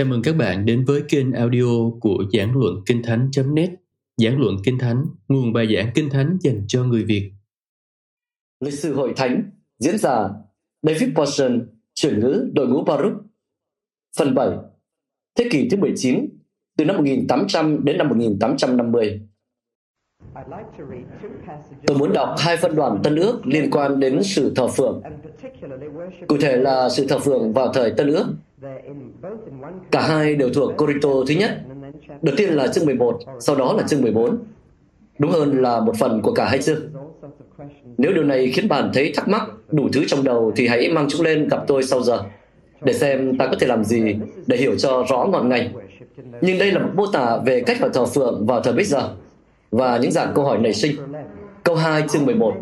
Chào mừng các bạn đến với kênh audio của Giảng Luận Kinh Thánh.net Giảng Luận Kinh Thánh, nguồn bài giảng Kinh Thánh dành cho người Việt Lịch sử hội thánh, diễn giả David Porson, chuyển ngữ đội ngũ Baruch Phần 7 Thế kỷ thứ 19, từ năm 1800 đến năm 1850 Tôi muốn đọc hai phân đoạn Tân ước liên quan đến sự thờ phượng. Cụ thể là sự thờ phượng vào thời Tân ước. Cả hai đều thuộc Corinto thứ nhất. Đầu tiên là chương 11, sau đó là chương 14. Đúng hơn là một phần của cả hai chương. Nếu điều này khiến bạn thấy thắc mắc đủ thứ trong đầu thì hãy mang chúng lên gặp tôi sau giờ để xem ta có thể làm gì để hiểu cho rõ ngọn ngành. Nhưng đây là một mô tả về cách họ thờ phượng vào thời bây giờ và những dạng câu hỏi nảy sinh. Câu 2 chương 11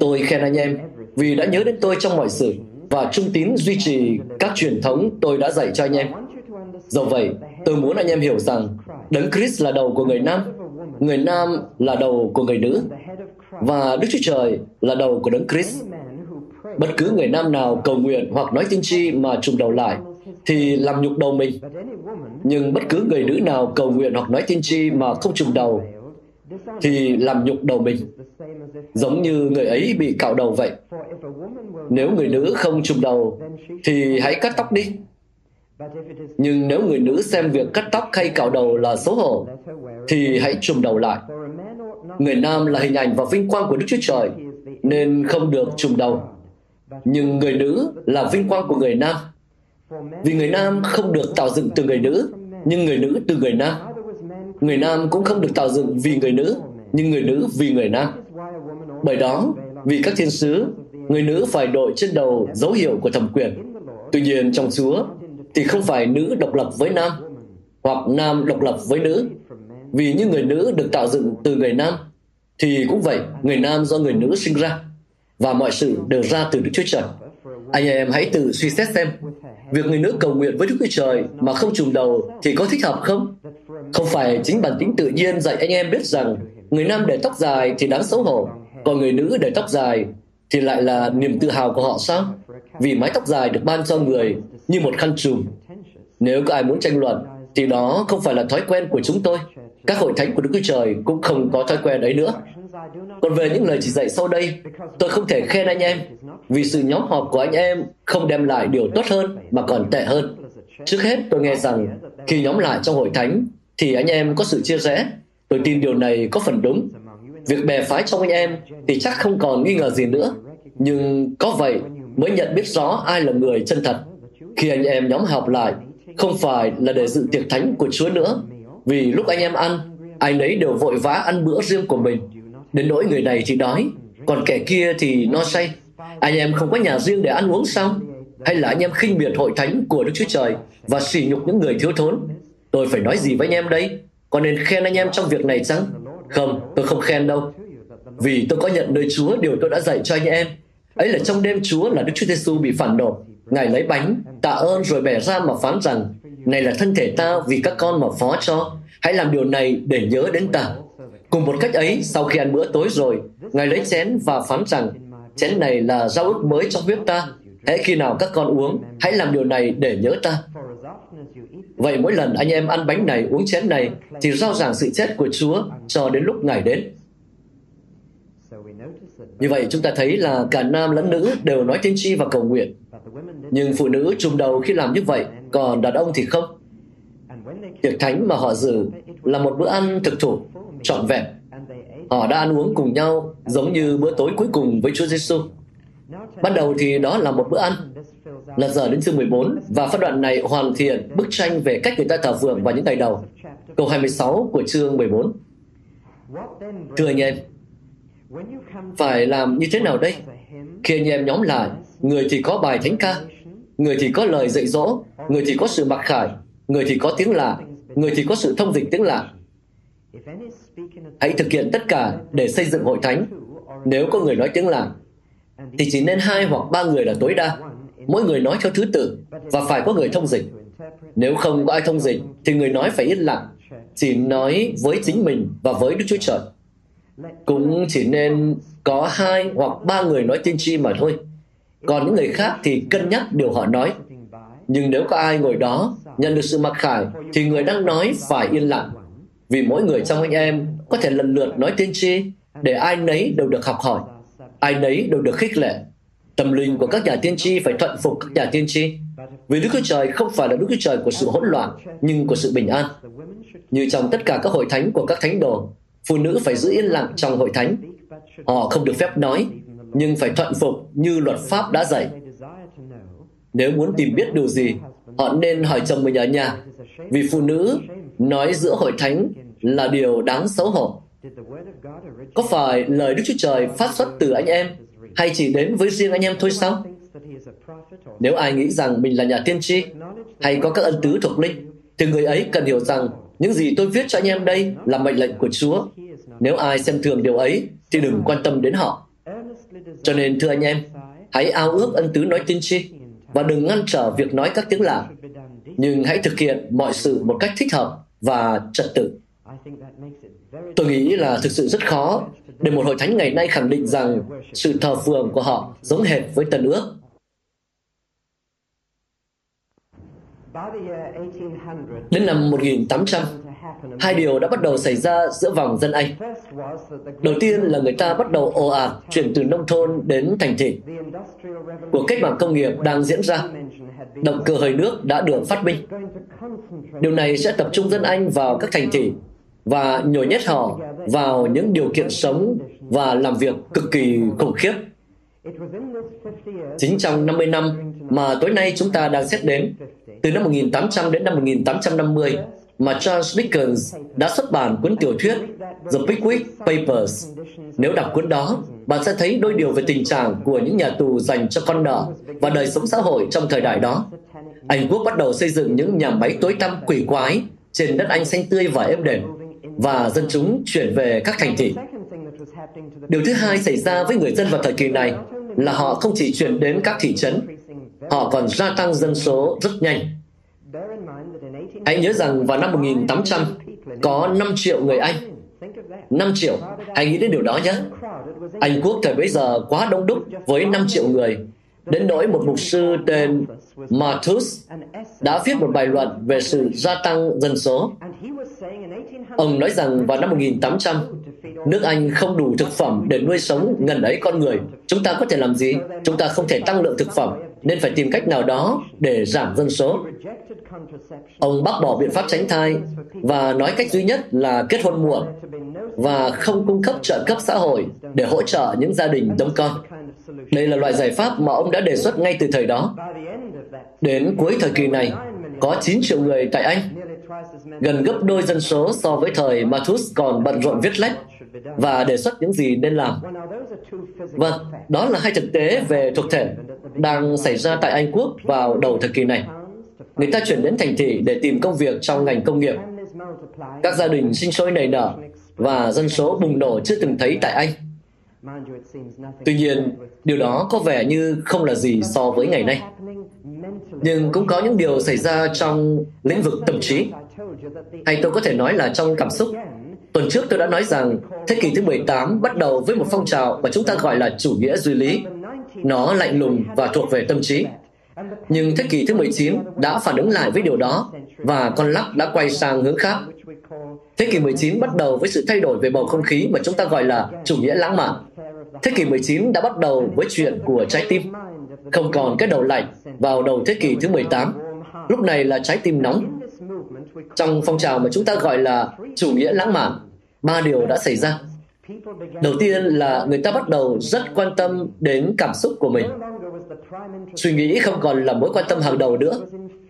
Tôi khen anh em vì đã nhớ đến tôi trong mọi sự và trung tín duy trì các truyền thống tôi đã dạy cho anh em. Do vậy, tôi muốn anh em hiểu rằng Đấng Christ là đầu của người nam, người nam là đầu của người nữ, và Đức Chúa Trời là đầu của Đấng Christ. Bất cứ người nam nào cầu nguyện hoặc nói tiên tri mà trùng đầu lại thì làm nhục đầu mình. Nhưng bất cứ người nữ nào cầu nguyện hoặc nói tiên tri mà không trùng đầu thì làm nhục đầu mình. Giống như người ấy bị cạo đầu vậy. Nếu người nữ không chụp đầu thì hãy cắt tóc đi. Nhưng nếu người nữ xem việc cắt tóc hay cạo đầu là xấu hổ thì hãy chùm đầu lại. Người nam là hình ảnh và vinh quang của Đức Chúa Trời nên không được chùm đầu. Nhưng người nữ là vinh quang của người nam vì người nam không được tạo dựng từ người nữ, nhưng người nữ từ người nam. Người nam cũng không được tạo dựng vì người nữ, nhưng người nữ vì người nam. Bởi đó, vì các thiên sứ, người nữ phải đội trên đầu dấu hiệu của thẩm quyền. Tuy nhiên trong Chúa thì không phải nữ độc lập với nam, hoặc nam độc lập với nữ. Vì như người nữ được tạo dựng từ người nam, thì cũng vậy, người nam do người nữ sinh ra, và mọi sự đều ra từ Đức Chúa Trời. Anh em hãy tự suy xét xem, việc người nữ cầu nguyện với Đức Chúa Trời mà không trùng đầu thì có thích hợp không? Không phải chính bản tính tự nhiên dạy anh em biết rằng người nam để tóc dài thì đáng xấu hổ, còn người nữ để tóc dài thì lại là niềm tự hào của họ sao? Vì mái tóc dài được ban cho người như một khăn trùm. Nếu có ai muốn tranh luận, thì đó không phải là thói quen của chúng tôi. Các hội thánh của Đức Chúa Trời cũng không có thói quen ấy nữa. Còn về những lời chỉ dạy sau đây, tôi không thể khen anh em vì sự nhóm họp của anh em không đem lại điều tốt hơn mà còn tệ hơn. Trước hết tôi nghe rằng khi nhóm lại trong hội thánh thì anh em có sự chia rẽ. Tôi tin điều này có phần đúng. Việc bè phái trong anh em thì chắc không còn nghi ngờ gì nữa. Nhưng có vậy mới nhận biết rõ ai là người chân thật. Khi anh em nhóm họp lại, không phải là để dự tiệc thánh của Chúa nữa. Vì lúc anh em ăn, ai nấy đều vội vã ăn bữa riêng của mình. Đến nỗi người này thì đói, còn kẻ kia thì no say. Anh em không có nhà riêng để ăn uống sao? Hay là anh em khinh biệt hội thánh của Đức Chúa Trời và sỉ nhục những người thiếu thốn? Tôi phải nói gì với anh em đây? Có nên khen anh em trong việc này chăng? Không, tôi không khen đâu. Vì tôi có nhận nơi Chúa điều tôi đã dạy cho anh em. Ấy là trong đêm Chúa là Đức Chúa Giêsu bị phản đổ, Ngài lấy bánh, tạ ơn rồi bẻ ra mà phán rằng, này là thân thể ta vì các con mà phó cho. Hãy làm điều này để nhớ đến ta. Cùng một cách ấy, sau khi ăn bữa tối rồi, Ngài lấy chén và phán rằng, chén này là giao ước mới trong huyết ta. Hãy khi nào các con uống, hãy làm điều này để nhớ ta. Vậy mỗi lần anh em ăn bánh này, uống chén này, thì rao giảng sự chết của Chúa cho đến lúc Ngài đến. Như vậy chúng ta thấy là cả nam lẫn nữ đều nói tiên tri và cầu nguyện. Nhưng phụ nữ trùng đầu khi làm như vậy, còn đàn ông thì không. Tiệc thánh mà họ dự là một bữa ăn thực thụ, trọn vẹn. Họ đã ăn uống cùng nhau giống như bữa tối cuối cùng với Chúa Giêsu. Ban đầu thì đó là một bữa ăn. Là giờ đến chương 14 và phát đoạn này hoàn thiện bức tranh về cách người ta thờ phượng vào những ngày đầu. Câu 26 của chương 14. Thưa anh em, phải làm như thế nào đây? Khi anh em nhóm lại, người thì có bài thánh ca, người thì có lời dạy dỗ, người thì có sự mặc khải, người thì có tiếng lạ, người thì có sự thông dịch tiếng lạ. Hãy thực hiện tất cả để xây dựng hội thánh. Nếu có người nói tiếng lạ, thì chỉ nên hai hoặc ba người là tối đa. Mỗi người nói theo thứ tự và phải có người thông dịch. Nếu không có ai thông dịch, thì người nói phải yên lặng, chỉ nói với chính mình và với Đức Chúa Trời. Cũng chỉ nên có hai hoặc ba người nói tiên tri mà thôi. Còn những người khác thì cân nhắc điều họ nói. Nhưng nếu có ai ngồi đó nhận được sự mặc khải, thì người đang nói phải yên lặng. Vì mỗi người trong anh em có thể lần lượt nói tiên tri, để ai nấy đều được học hỏi, ai nấy đều được khích lệ. Tâm linh của các nhà tiên tri phải thuận phục các nhà tiên tri. Vì Đức Chúa Trời không phải là Đức Chúa Trời của sự hỗn loạn, nhưng của sự bình an. Như trong tất cả các hội thánh của các thánh đồ, phụ nữ phải giữ yên lặng trong hội thánh. Họ không được phép nói, nhưng phải thuận phục như luật pháp đã dạy. Nếu muốn tìm biết điều gì, họ nên hỏi chồng mình ở nhà, vì phụ nữ nói giữa hội thánh là điều đáng xấu hổ. Có phải lời Đức Chúa Trời phát xuất từ anh em hay chỉ đến với riêng anh em thôi sao? Nếu ai nghĩ rằng mình là nhà tiên tri hay có các ân tứ thuộc linh, thì người ấy cần hiểu rằng những gì tôi viết cho anh em đây là mệnh lệnh của Chúa. Nếu ai xem thường điều ấy, thì đừng quan tâm đến họ. Cho nên thưa anh em, hãy ao ước ân tứ nói tiên tri và đừng ngăn trở việc nói các tiếng lạ. Nhưng hãy thực hiện mọi sự một cách thích hợp và trật tự. Tôi nghĩ là thực sự rất khó để một hội thánh ngày nay khẳng định rằng sự thờ phượng của họ giống hệt với Tân ước. Đến năm 1800, hai điều đã bắt đầu xảy ra giữa vòng dân Anh. Đầu tiên là người ta bắt đầu ồ ạt chuyển từ nông thôn đến thành thị. Cuộc cách mạng công nghiệp đang diễn ra. Động cơ hơi nước đã được phát minh. Điều này sẽ tập trung dân Anh vào các thành thị và nhồi nhét họ vào những điều kiện sống và làm việc cực kỳ khủng khiếp. Chính trong 50 năm mà tối nay chúng ta đang xét đến, từ năm 1800 đến năm 1850, mà Charles Dickens đã xuất bản cuốn tiểu thuyết The Pickwick Papers. Nếu đọc cuốn đó, bạn sẽ thấy đôi điều về tình trạng của những nhà tù dành cho con nợ và đời sống xã hội trong thời đại đó. Anh Quốc bắt đầu xây dựng những nhà máy tối tăm quỷ quái trên đất Anh xanh tươi và êm đềm và dân chúng chuyển về các thành thị. Điều thứ hai xảy ra với người dân vào thời kỳ này là họ không chỉ chuyển đến các thị trấn, họ còn gia tăng dân số rất nhanh. Hãy nhớ rằng vào năm 1800 có 5 triệu người Anh. 5 triệu, hãy nghĩ đến điều đó nhé. Anh quốc thời bấy giờ quá đông đúc với 5 triệu người, đến nỗi một mục sư tên Martus đã viết một bài luận về sự gia tăng dân số. Ông nói rằng vào năm 1800, nước Anh không đủ thực phẩm để nuôi sống ngần ấy con người. Chúng ta có thể làm gì? Chúng ta không thể tăng lượng thực phẩm, nên phải tìm cách nào đó để giảm dân số. Ông bác bỏ biện pháp tránh thai và nói cách duy nhất là kết hôn muộn và không cung cấp trợ cấp xã hội để hỗ trợ những gia đình đông con. Đây là loại giải pháp mà ông đã đề xuất ngay từ thời đó. Đến cuối thời kỳ này, có 9 triệu người tại Anh, gần gấp đôi dân số so với thời Malthus còn bận rộn viết lách và đề xuất những gì nên làm. Vâng, đó là hai thực tế về thuộc thể đang xảy ra tại Anh Quốc vào đầu thời kỳ này. Người ta chuyển đến thành thị để tìm công việc trong ngành công nghiệp. Các gia đình sinh sôi nảy nở và dân số bùng nổ chưa từng thấy tại Anh. Tuy nhiên, điều đó có vẻ như không là gì so với ngày nay. Nhưng cũng có những điều xảy ra trong lĩnh vực tâm trí. Hay tôi có thể nói là trong cảm xúc. Tuần trước tôi đã nói rằng, thế kỷ thứ 18 bắt đầu với một phong trào mà chúng ta gọi là chủ nghĩa duy lý. Nó lạnh lùng và thuộc về tâm trí. Nhưng thế kỷ thứ 19 đã phản ứng lại với điều đó và con lắc đã quay sang hướng khác. Thế kỷ 19 bắt đầu với sự thay đổi về bầu không khí mà chúng ta gọi là chủ nghĩa lãng mạn. Thế kỷ 19 đã bắt đầu với chuyện của trái tim. Không còn cái đầu lạnh vào đầu thế kỷ thứ 18. Lúc này là trái tim nóng. Trong phong trào mà chúng ta gọi là chủ nghĩa lãng mạn, ba điều đã xảy ra. Đầu tiên là người ta bắt đầu rất quan tâm đến cảm xúc của mình. Suy nghĩ không còn là mối quan tâm hàng đầu nữa.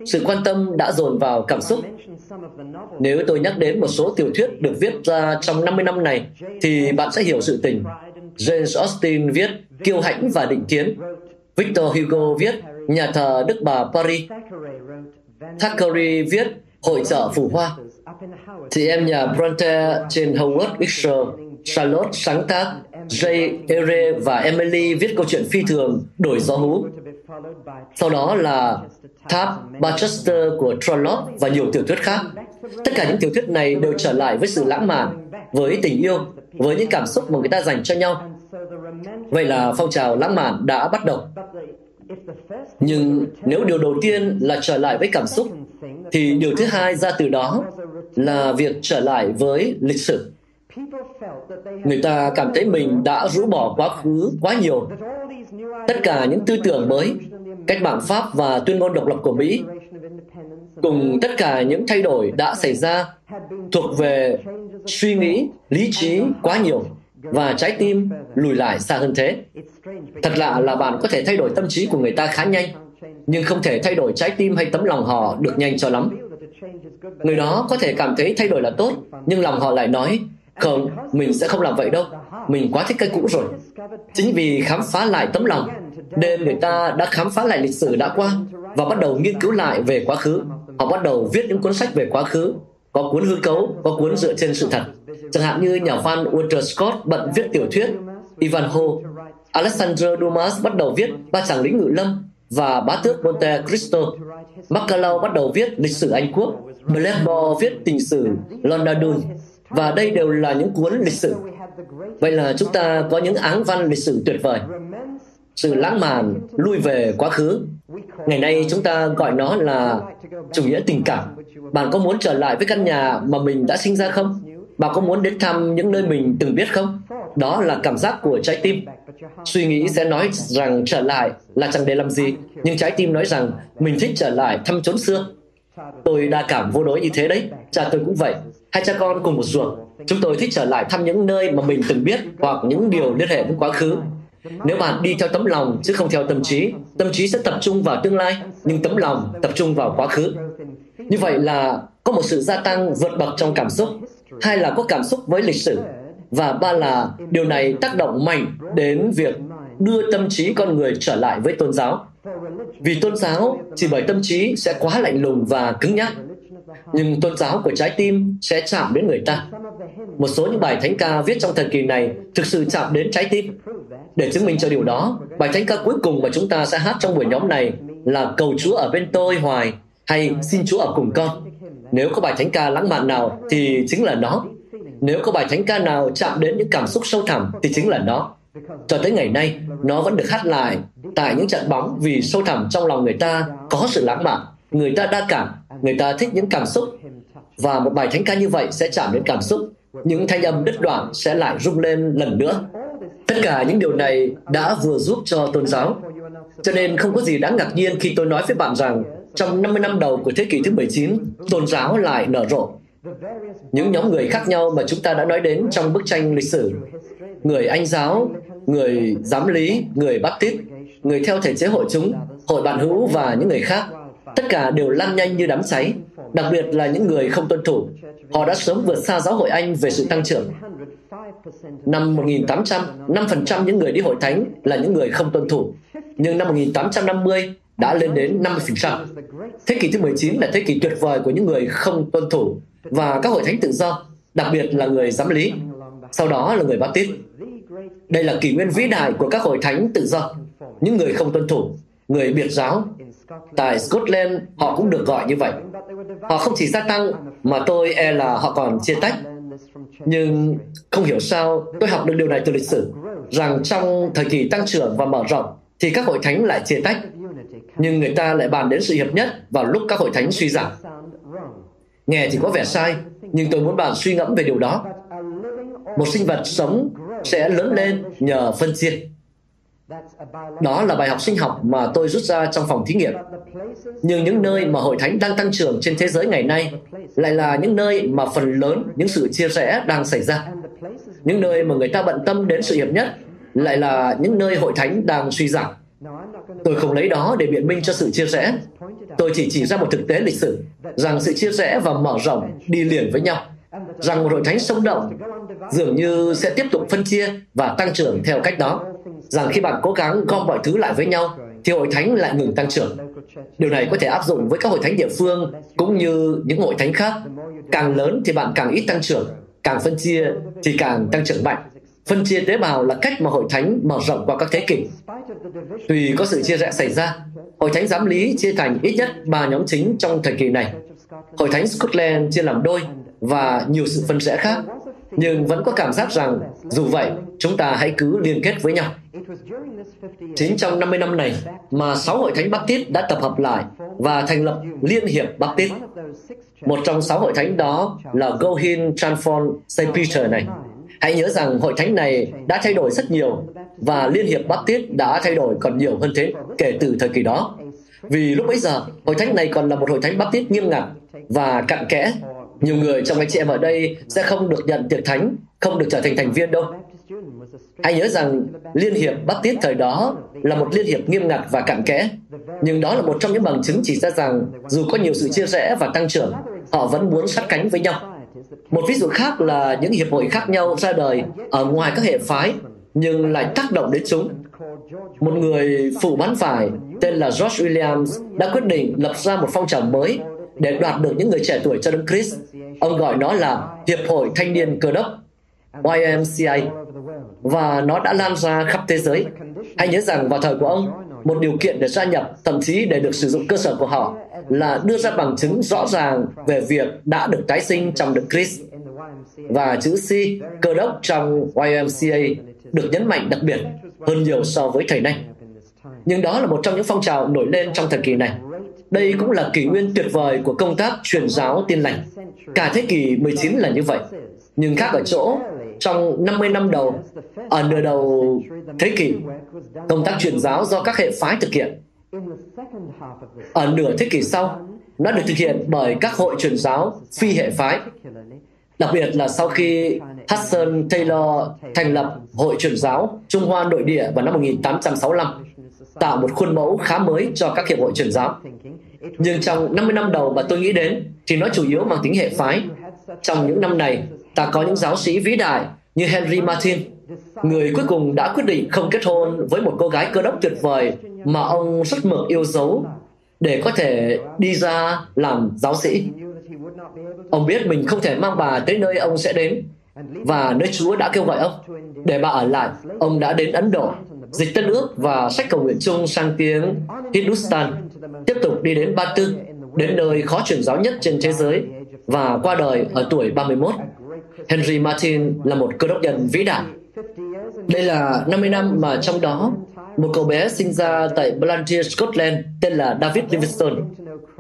Sự quan tâm đã dồn vào cảm xúc. Nếu tôi nhắc đến một số tiểu thuyết được viết ra trong 50 năm này, thì bạn sẽ hiểu sự tình. James Austin viết Kiêu hãnh và định kiến. Victor Hugo viết Nhà thờ Đức Bà Paris. Thackeray viết Hội chợ Phủ Hoa. Chị em nhà Bronte trên Howard Picture, Charlotte sáng tác, Jay Ere và Emily viết câu chuyện phi thường Đổi gió hú. Sau đó là Tháp Barchester của Trollope và nhiều tiểu thuyết khác. Tất cả những tiểu thuyết này đều trở lại với sự lãng mạn, với tình yêu, với những cảm xúc mà người ta dành cho nhau. Vậy là phong trào lãng mạn đã bắt đầu. Nhưng nếu điều đầu tiên là trở lại với cảm xúc, thì điều thứ hai ra từ đó là việc trở lại với lịch sử. Người ta cảm thấy mình đã rũ bỏ quá khứ quá nhiều. Tất cả những tư tưởng mới, cách mạng Pháp và tuyên ngôn độc lập của Mỹ cùng tất cả những thay đổi đã xảy ra thuộc về suy nghĩ, lý trí quá nhiều và trái tim lùi lại xa hơn thế. Thật lạ là bạn có thể thay đổi tâm trí của người ta khá nhanh, nhưng không thể thay đổi trái tim hay tấm lòng họ được nhanh cho lắm. Người đó có thể cảm thấy thay đổi là tốt, nhưng lòng họ lại nói, không, mình sẽ không làm vậy đâu, mình quá thích cái cũ rồi. Chính vì khám phá lại tấm lòng, nên người ta đã khám phá lại lịch sử đã qua và bắt đầu nghiên cứu lại về quá khứ. Họ bắt đầu viết những cuốn sách về quá khứ, có cuốn hư cấu, có cuốn dựa trên sự thật. Chẳng hạn như nhà văn Walter Scott bận viết tiểu thuyết Ivanhoe, Alexander Dumas bắt đầu viết Ba chàng lính ngự lâm và bá tước Monte Cristo. Macaulay bắt đầu viết lịch sử Anh Quốc, Blackmore viết tình sử London và đây đều là những cuốn lịch sử. Vậy là chúng ta có những áng văn lịch sử tuyệt vời. Sự lãng mạn lui về quá khứ. Ngày nay chúng ta gọi nó là chủ nghĩa tình cảm. Bạn có muốn trở lại với căn nhà mà mình đã sinh ra không? Bà có muốn đến thăm những nơi mình từng biết không? Đó là cảm giác của trái tim. Suy nghĩ sẽ nói rằng trở lại là chẳng để làm gì, nhưng trái tim nói rằng mình thích trở lại thăm chốn xưa. Tôi đa cảm vô đối như thế đấy, cha tôi cũng vậy. Hai cha con cùng một ruộng. Chúng tôi thích trở lại thăm những nơi mà mình từng biết hoặc những điều liên hệ với quá khứ. Nếu bạn đi theo tấm lòng chứ không theo tâm trí, tâm trí sẽ tập trung vào tương lai, nhưng tấm lòng tập trung vào quá khứ. Như vậy là có một sự gia tăng vượt bậc trong cảm xúc, hai là có cảm xúc với lịch sử, và ba là điều này tác động mạnh đến việc đưa tâm trí con người trở lại với tôn giáo. Vì tôn giáo chỉ bởi tâm trí sẽ quá lạnh lùng và cứng nhắc, nhưng tôn giáo của trái tim sẽ chạm đến người ta. Một số những bài thánh ca viết trong thời kỳ này thực sự chạm đến trái tim. Để chứng minh cho điều đó, bài thánh ca cuối cùng mà chúng ta sẽ hát trong buổi nhóm này là Cầu Chúa ở bên tôi hoài hay Xin Chúa ở cùng con. Nếu có bài thánh ca lãng mạn nào thì chính là nó. Nếu có bài thánh ca nào chạm đến những cảm xúc sâu thẳm thì chính là nó. Cho tới ngày nay, nó vẫn được hát lại tại những trận bóng vì sâu thẳm trong lòng người ta có sự lãng mạn. Người ta đa cảm, người ta thích những cảm xúc. Và một bài thánh ca như vậy sẽ chạm đến cảm xúc. Những thanh âm đứt đoạn sẽ lại rung lên lần nữa. Tất cả những điều này đã vừa giúp cho tôn giáo. Cho nên không có gì đáng ngạc nhiên khi tôi nói với bạn rằng trong 50 năm đầu của thế kỷ thứ 19, tôn giáo lại nở rộ. Những nhóm người khác nhau mà chúng ta đã nói đến trong bức tranh lịch sử. Người Anh giáo, người giám lý, người Baptist, người theo thể chế hội chúng, hội bạn hữu và những người khác. Tất cả đều lan nhanh như đám cháy, đặc biệt là những người không tuân thủ. Họ đã sớm vượt xa giáo hội Anh về sự tăng trưởng. Năm 1800, 5% những người đi hội thánh là những người không tuân thủ. Nhưng năm 1850 đã lên đến 50%. Thế kỷ thứ 19 là thế kỷ tuyệt vời của những người không tuân thủ và các hội thánh tự do, đặc biệt là người giám lý, sau đó là người Baptist. Đây là kỷ nguyên vĩ đại của các hội thánh tự do, những người không tuân thủ, người biệt giáo. Tại Scotland, họ cũng được gọi như vậy. Họ không chỉ gia tăng, mà tôi e là họ còn chia tách. Nhưng không hiểu sao tôi học được điều này từ lịch sử, rằng trong thời kỳ tăng trưởng và mở rộng, thì các hội thánh lại chia tách. Nhưng người ta lại bàn đến sự hiệp nhất vào lúc các hội thánh suy giảm. Nghe thì có vẻ sai, nhưng tôi muốn bạn suy ngẫm về điều đó. Một sinh vật sống sẽ lớn lên nhờ phân chia. Đó là bài học sinh học mà tôi rút ra trong phòng thí nghiệm. Nhưng những nơi mà hội thánh đang tăng trưởng trên thế giới ngày nay lại là những nơi mà phần lớn những sự chia rẽ đang xảy ra. Những nơi mà người ta bận tâm đến sự hiệp nhất lại là những nơi hội thánh đang suy giảm. Tôi không lấy đó để biện minh cho sự chia rẽ. Tôi chỉ chỉ ra một thực tế lịch sử rằng sự chia rẽ và mở rộng đi liền với nhau. Rằng một hội thánh sống động dường như sẽ tiếp tục phân chia và tăng trưởng theo cách đó. Rằng khi bạn cố gắng gom mọi thứ lại với nhau thì hội thánh lại ngừng tăng trưởng. Điều này có thể áp dụng với các hội thánh địa phương cũng như những hội thánh khác. Càng lớn thì bạn càng ít tăng trưởng, càng phân chia thì càng tăng trưởng mạnh. Phân chia tế bào là cách mà hội thánh mở rộng qua các thế kỷ. Tùy có sự chia rẽ xảy ra, hội thánh giám lý chia thành ít nhất ba nhóm chính trong thời kỳ này. Hội thánh Scotland chia làm đôi và nhiều sự phân rẽ khác. nhưng vẫn có cảm giác rằng dù vậy, chúng ta hãy cứ liên kết với nhau. Chính trong 50 năm này mà sáu hội thánh Baptist đã tập hợp lại và thành lập Liên hiệp Baptist. Một trong sáu hội thánh đó là Gohin Transform St. Peter này. Hãy nhớ rằng hội thánh này đã thay đổi rất nhiều và Liên hiệp Baptist đã thay đổi còn nhiều hơn thế kể từ thời kỳ đó. Vì lúc bấy giờ, hội thánh này còn là một hội thánh Baptist nghiêm ngặt và cặn kẽ. Nhiều người trong anh chị em ở đây sẽ không được nhận tiệc thánh, không được trở thành thành viên đâu. Hãy nhớ rằng Liên hiệp Baptist thời đó là một liên hiệp nghiêm ngặt và cặn kẽ. Nhưng đó là một trong những bằng chứng chỉ ra rằng dù có nhiều sự chia rẽ và tăng trưởng, họ vẫn muốn sát cánh với nhau. Một ví dụ khác là những hiệp hội khác nhau ra đời ở ngoài các hệ phái nhưng lại tác động đến chúng. Một người phụ bán phải tên là George Williams đã quyết định lập ra một phong trào mới để đoạt được những người trẻ tuổi cho Đấng Chris. Ông gọi nó là Hiệp hội Thanh niên Cơ đốc, YMCA, và nó đã lan ra khắp thế giới. Hãy nhớ rằng vào thời của ông, một điều kiện để gia nhập, thậm chí để được sử dụng cơ sở của họ, là đưa ra bằng chứng rõ ràng về việc đã được tái sinh trong Đức Christ. Và chữ C, cơ đốc trong YMCA được nhấn mạnh đặc biệt hơn nhiều so với thời nay. Nhưng đó là một trong những phong trào nổi lên trong thời kỳ này. Đây cũng là kỷ nguyên tuyệt vời của công tác truyền giáo tin lành. Cả thế kỷ 19 là như vậy. Nhưng khác ở chỗ, trong 50 năm đầu, ở nửa đầu thế kỷ, công tác truyền giáo do các hệ phái thực hiện. Ở nửa thế kỷ sau, nó được thực hiện bởi các hội truyền giáo phi hệ phái, đặc biệt là sau khi Hudson Taylor thành lập Hội truyền giáo Trung Hoa nội địa vào năm 1865, tạo một khuôn mẫu khá mới cho các hiệp hội truyền giáo. Nhưng trong 50 năm đầu mà tôi nghĩ đến thì nó chủ yếu mang tính hệ phái. Trong những năm này, ta có những giáo sĩ vĩ đại như Henry Martin, người cuối cùng đã quyết định không kết hôn với một cô gái cơ đốc tuyệt vời mà ông rất mực yêu dấu để có thể đi ra làm giáo sĩ. Ông biết mình không thể mang bà tới nơi ông sẽ đến và nơi Chúa đã kêu gọi ông. Để bà ở lại, ông đã đến Ấn Độ, dịch Tân ước và sách cầu nguyện chung sang tiếng Hindustan, tiếp tục đi đến Ba Tư, đến nơi khó truyền giáo nhất trên thế giới và qua đời ở tuổi 31. Henry Martin là một cơ đốc nhân vĩ đại. Đây là 50 năm mà trong đó một cậu bé sinh ra tại Blantyre, Scotland tên là David Livingstone.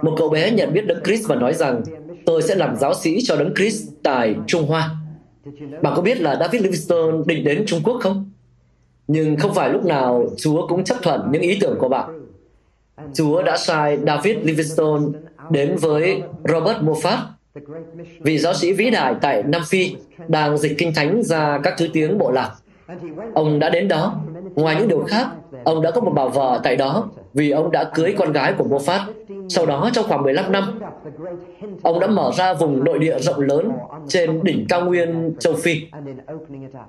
Một cậu bé nhận biết Đấng Christ và nói rằng tôi sẽ làm giáo sĩ cho Đấng Christ tại Trung Hoa. Bạn có biết là David Livingstone định đến Trung Quốc không? Nhưng không phải lúc nào Chúa cũng chấp thuận những ý tưởng của bạn. Chúa đã sai David Livingstone đến với Robert Moffat, vị giáo sĩ vĩ đại tại Nam Phi đang dịch kinh thánh ra các thứ tiếng bộ lạc. Ông đã đến đó. Ngoài những điều khác, ông đã có một bà vợ tại đó vì ông đã cưới con gái của Moffat. Sau đó, trong khoảng 15 năm, ông đã mở ra vùng nội địa rộng lớn trên đỉnh cao nguyên châu Phi.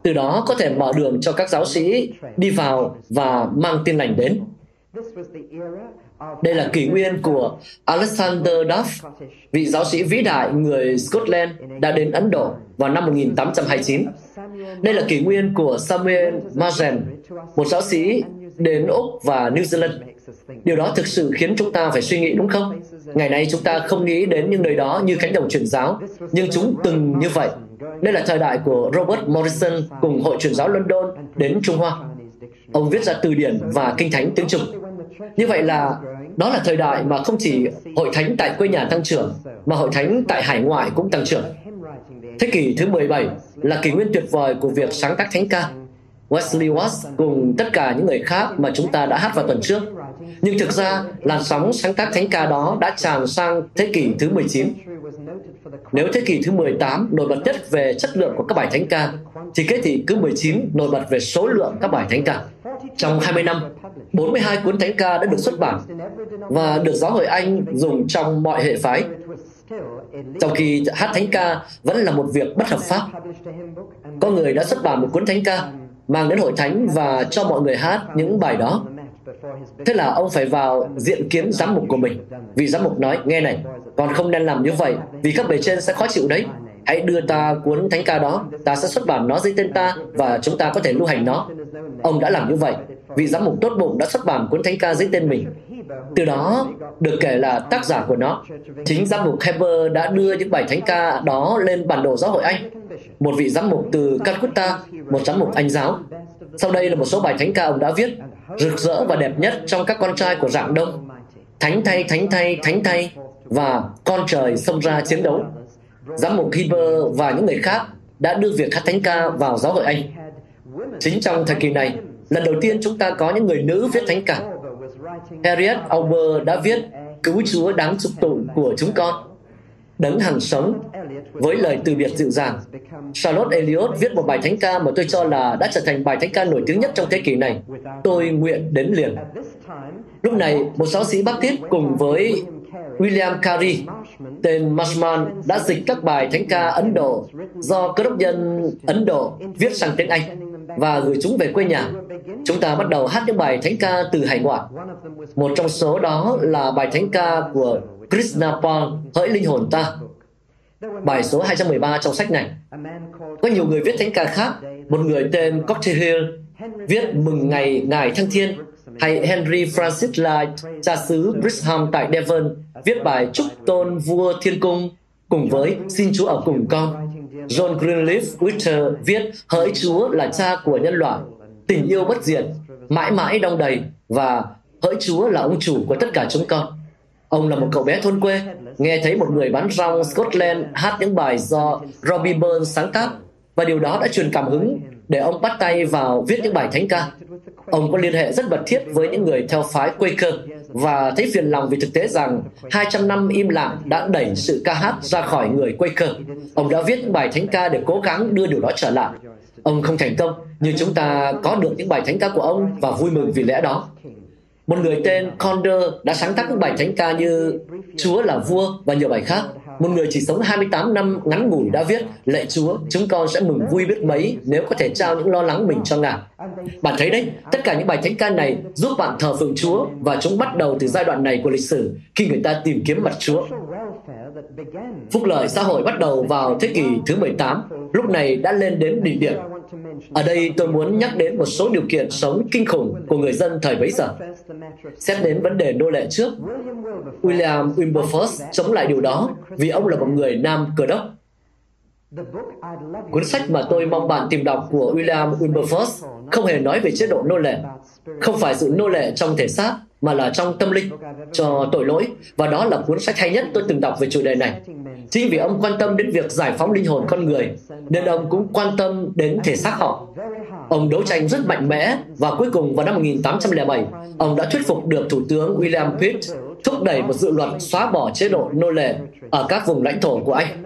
Từ đó có thể mở đường cho các giáo sĩ đi vào và mang tin lành đến. Đây là kỷ nguyên của Alexander Duff, vị giáo sĩ vĩ đại người Scotland đã đến Ấn Độ vào năm 1829. Đây là kỷ nguyên của Samuel Magen, một giáo sĩ đến Úc và New Zealand. Điều đó thực sự khiến chúng ta phải suy nghĩ đúng không? Ngày nay chúng ta không nghĩ đến những nơi đó như cánh đồng truyền giáo, nhưng chúng từng như vậy. Đây là thời đại của Robert Morrison cùng Hội truyền giáo London đến Trung Hoa. Ông viết ra từ điển và kinh thánh tiếng Trung. Như vậy là đó là thời đại mà không chỉ hội thánh tại quê nhà tăng trưởng, mà hội thánh tại hải ngoại cũng tăng trưởng. Thế kỷ thứ 17 là kỷ nguyên tuyệt vời của việc sáng tác thánh ca. Wesley Watts cùng tất cả những người khác mà chúng ta đã hát vào tuần trước. Nhưng thực ra, làn sóng sáng tác thánh ca đó đã tràn sang thế kỷ thứ 19. Nếu thế kỷ thứ 18 nổi bật nhất về chất lượng của các bài thánh ca, thì thế kỷ thứ 19 nổi bật về số lượng các bài thánh ca. Trong 20 năm, 42 cuốn thánh ca đã được xuất bản và được giáo hội Anh dùng trong mọi hệ phái. Trong khi hát thánh ca vẫn là một việc bất hợp pháp. Có người đã xuất bản một cuốn thánh ca mang đến hội thánh và cho mọi người hát những bài đó. Thế là ông phải vào diện kiến giám mục của mình. Vì giám mục nói, nghe này, con không nên làm như vậy, vì các bề trên sẽ khó chịu đấy. Hãy đưa ta cuốn thánh ca đó, ta sẽ xuất bản nó dưới tên ta và chúng ta có thể lưu hành nó. Ông đã làm như vậy. Vị giám mục tốt bụng đã xuất bản cuốn thánh ca dưới tên mình. Từ đó được kể là tác giả của nó. Chính giám mục Heber đã đưa những bài thánh ca đó lên bản đồ giáo hội Anh. Một vị giám mục từ Calcutta, một giám mục Anh giáo. Sau đây là một số bài thánh ca ông đã viết, rực rỡ và đẹp nhất trong các con trai của dạng đông. Thánh thay, thánh thay, thánh thay và con trời xông ra chiến đấu. Giám mục Heber và những người khác đã đưa việc hát thánh ca vào giáo hội Anh. Chính trong thời kỳ này, lần đầu tiên chúng ta có những người nữ viết thánh ca. Harriet Auber đã viết Cứu Chúa đáng chúc tụng của chúng con. Đấng hằng sống với lời từ biệt dịu dàng. Charlotte Elliot viết một bài thánh ca mà tôi cho là đã trở thành bài thánh ca nổi tiếng nhất trong thế kỷ này. Tôi nguyện đến liền. Lúc này, một giáo sĩ Baptist cùng với William Carey, tên Marshman đã dịch các bài thánh ca Ấn Độ do cơ đốc nhân Ấn Độ viết sang tiếng Anh và gửi chúng về quê nhà. Chúng ta bắt đầu hát những bài thánh ca từ hải ngoại. Một trong số đó là bài thánh ca của Krishna Paul, Hỡi linh hồn ta. Bài số 213 trong sách này. Có nhiều người viết thánh ca khác. Một người tên Cocktail viết Mừng ngày Ngài Thăng Thiên hay Henry Francis Light, cha xứ Brisham tại Devon, viết bài Chúc tôn vua thiên cung cùng với Xin Chúa ở cùng con. John Greenleaf Whittier viết Hỡi Chúa là cha của nhân loại, tình yêu bất diệt, mãi mãi đong đầy và hỡi Chúa là ông chủ của tất cả chúng con. Ông là một cậu bé thôn quê, nghe thấy một người bán rong Scotland hát những bài do Robbie Burns sáng tác và điều đó đã truyền cảm hứng để ông bắt tay vào viết những bài thánh ca. Ông có liên hệ rất mật thiết với những người theo phái Quaker và thấy phiền lòng vì thực tế rằng 200 năm im lặng đã đẩy sự ca hát ra khỏi người Quaker. Ông đã viết những bài thánh ca để cố gắng đưa điều đó trở lại. Ông không thành công, nhưng chúng ta có được những bài thánh ca của ông và vui mừng vì lẽ đó. Một người tên Conder đã sáng tác những bài thánh ca như Chúa là vua và nhiều bài khác. Một người chỉ sống 28 năm ngắn ngủi đã viết Lạy Chúa, chúng con sẽ mừng vui biết mấy nếu có thể trao những lo lắng mình cho Ngài. Bạn thấy đấy, tất cả những bài thánh ca này giúp bạn thờ phượng Chúa và chúng bắt đầu từ giai đoạn này của lịch sử khi người ta tìm kiếm mặt Chúa. Phúc lợi xã hội bắt đầu vào thế kỷ thứ 18, lúc này đã lên đến đỉnh điểm. Ở đây tôi muốn nhắc đến một số điều kiện sống kinh khủng của người dân thời bấy giờ. Xét đến vấn đề nô lệ trước, William Wilberforce chống lại điều đó vì ông là một người nam cờ đốc. Cuốn sách mà tôi mong bạn tìm đọc của William Wilberforce không hề nói về chế độ nô lệ, không phải sự nô lệ trong thể xác, mà là trong tâm linh cho tội lỗi và đó là cuốn sách hay nhất tôi từng đọc về chủ đề này chính vì ông quan tâm đến việc giải phóng linh hồn con người, nên ông cũng quan tâm đến thể xác họ ông đấu tranh rất mạnh mẽ và cuối cùng vào năm 1807 ông đã thuyết phục được thủ tướng William Pitt thúc đẩy một dự luật xóa bỏ chế độ nô lệ ở các vùng lãnh thổ của Anh.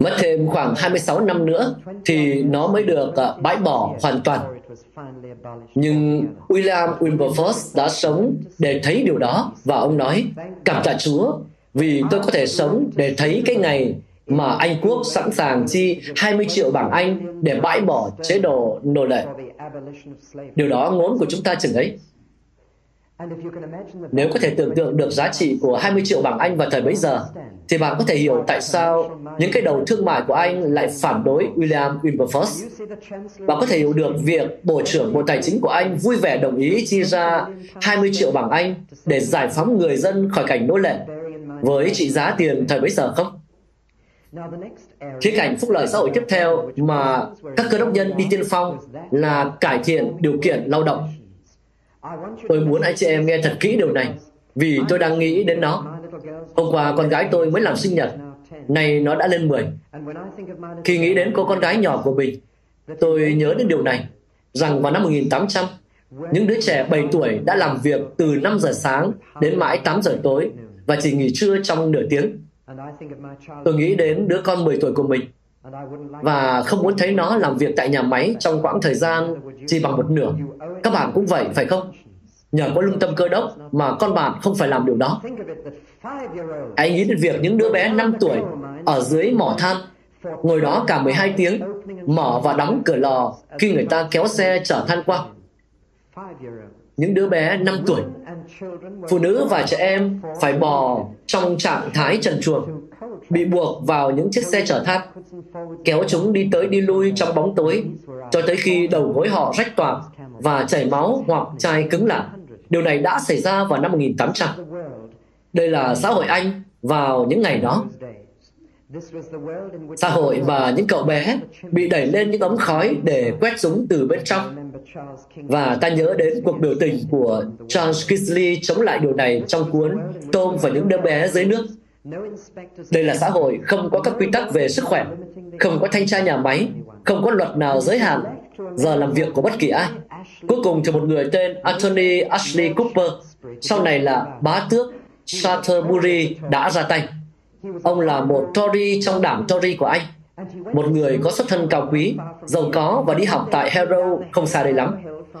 Mất thêm khoảng 26 năm nữa thì nó mới được à, bãi bỏ hoàn toàn. Nhưng William Wilberforce đã sống để thấy điều đó và ông nói, cảm tạ Chúa vì tôi có thể sống để thấy cái ngày mà Anh Quốc sẵn sàng chi 20 triệu bảng Anh để bãi bỏ chế độ nô lệ. Điều đó ngốn của chúng ta chừng ấy. Nếu có thể tưởng tượng được giá trị của 20 triệu bảng Anh vào thời bấy giờ, thì bạn có thể hiểu tại sao những cái đầu thương mại của Anh lại phản đối William Wilberforce. Bạn có thể hiểu được việc Bộ trưởng Bộ Tài chính của Anh vui vẻ đồng ý chi ra 20 triệu bảng Anh để giải phóng người dân khỏi cảnh nô lệ với trị giá tiền thời bấy giờ không? Khía cạnh phúc lợi xã hội tiếp theo mà các cơ đốc nhân đi tiên phong là cải thiện điều kiện lao động. Tôi muốn anh chị em nghe thật kỹ điều này, vì tôi đang nghĩ đến nó. Hôm qua con gái tôi mới làm sinh nhật, nay nó đã lên 10. Khi nghĩ đến cô con gái nhỏ của mình, tôi nhớ đến điều này, rằng vào năm 1800, những đứa trẻ 7 tuổi đã làm việc từ 5 giờ sáng đến mãi 8 giờ tối và chỉ nghỉ trưa trong nửa tiếng. Tôi nghĩ đến đứa con 10 tuổi của mình và không muốn thấy nó làm việc tại nhà máy trong quãng thời gian chỉ bằng một nửa. Các bạn cũng vậy, phải không? Nhờ có lương tâm cơ đốc mà con bạn không phải làm điều đó. Hãy nghĩ đến việc những đứa bé 5 tuổi ở dưới mỏ than ngồi đó cả 12 tiếng mở và đóng cửa lò khi người ta kéo xe chở than qua. Những đứa bé 5 tuổi Phụ nữ và trẻ em phải bò trong trạng thái trần truồng, bị buộc vào những chiếc xe chở than, kéo chúng đi tới đi lui trong bóng tối, cho tới khi đầu gối họ rách toạc và chảy máu hoặc chai cứng lại. Điều này đã xảy ra vào năm 1800. Đây là xã hội Anh vào những ngày đó. Xã hội mà những cậu bé bị đẩy lên những ống khói để quét súng từ bên trong. Và ta nhớ đến cuộc biểu tình của Charles Kingsley chống lại điều này trong cuốn Tôm và những đứa bé dưới nước. Đây là xã hội không có các quy tắc về sức khỏe, không có thanh tra nhà máy, không có luật nào giới hạn giờ làm việc của bất kỳ ai. Cuối cùng thì một người tên Anthony Ashley Cooper, sau này là bá tước Salisbury đã ra tay. Ông là một Tory trong đảng Tory của Anh, một người có xuất thân cao quý, giàu có và đi học tại Harrow không xa đây lắm.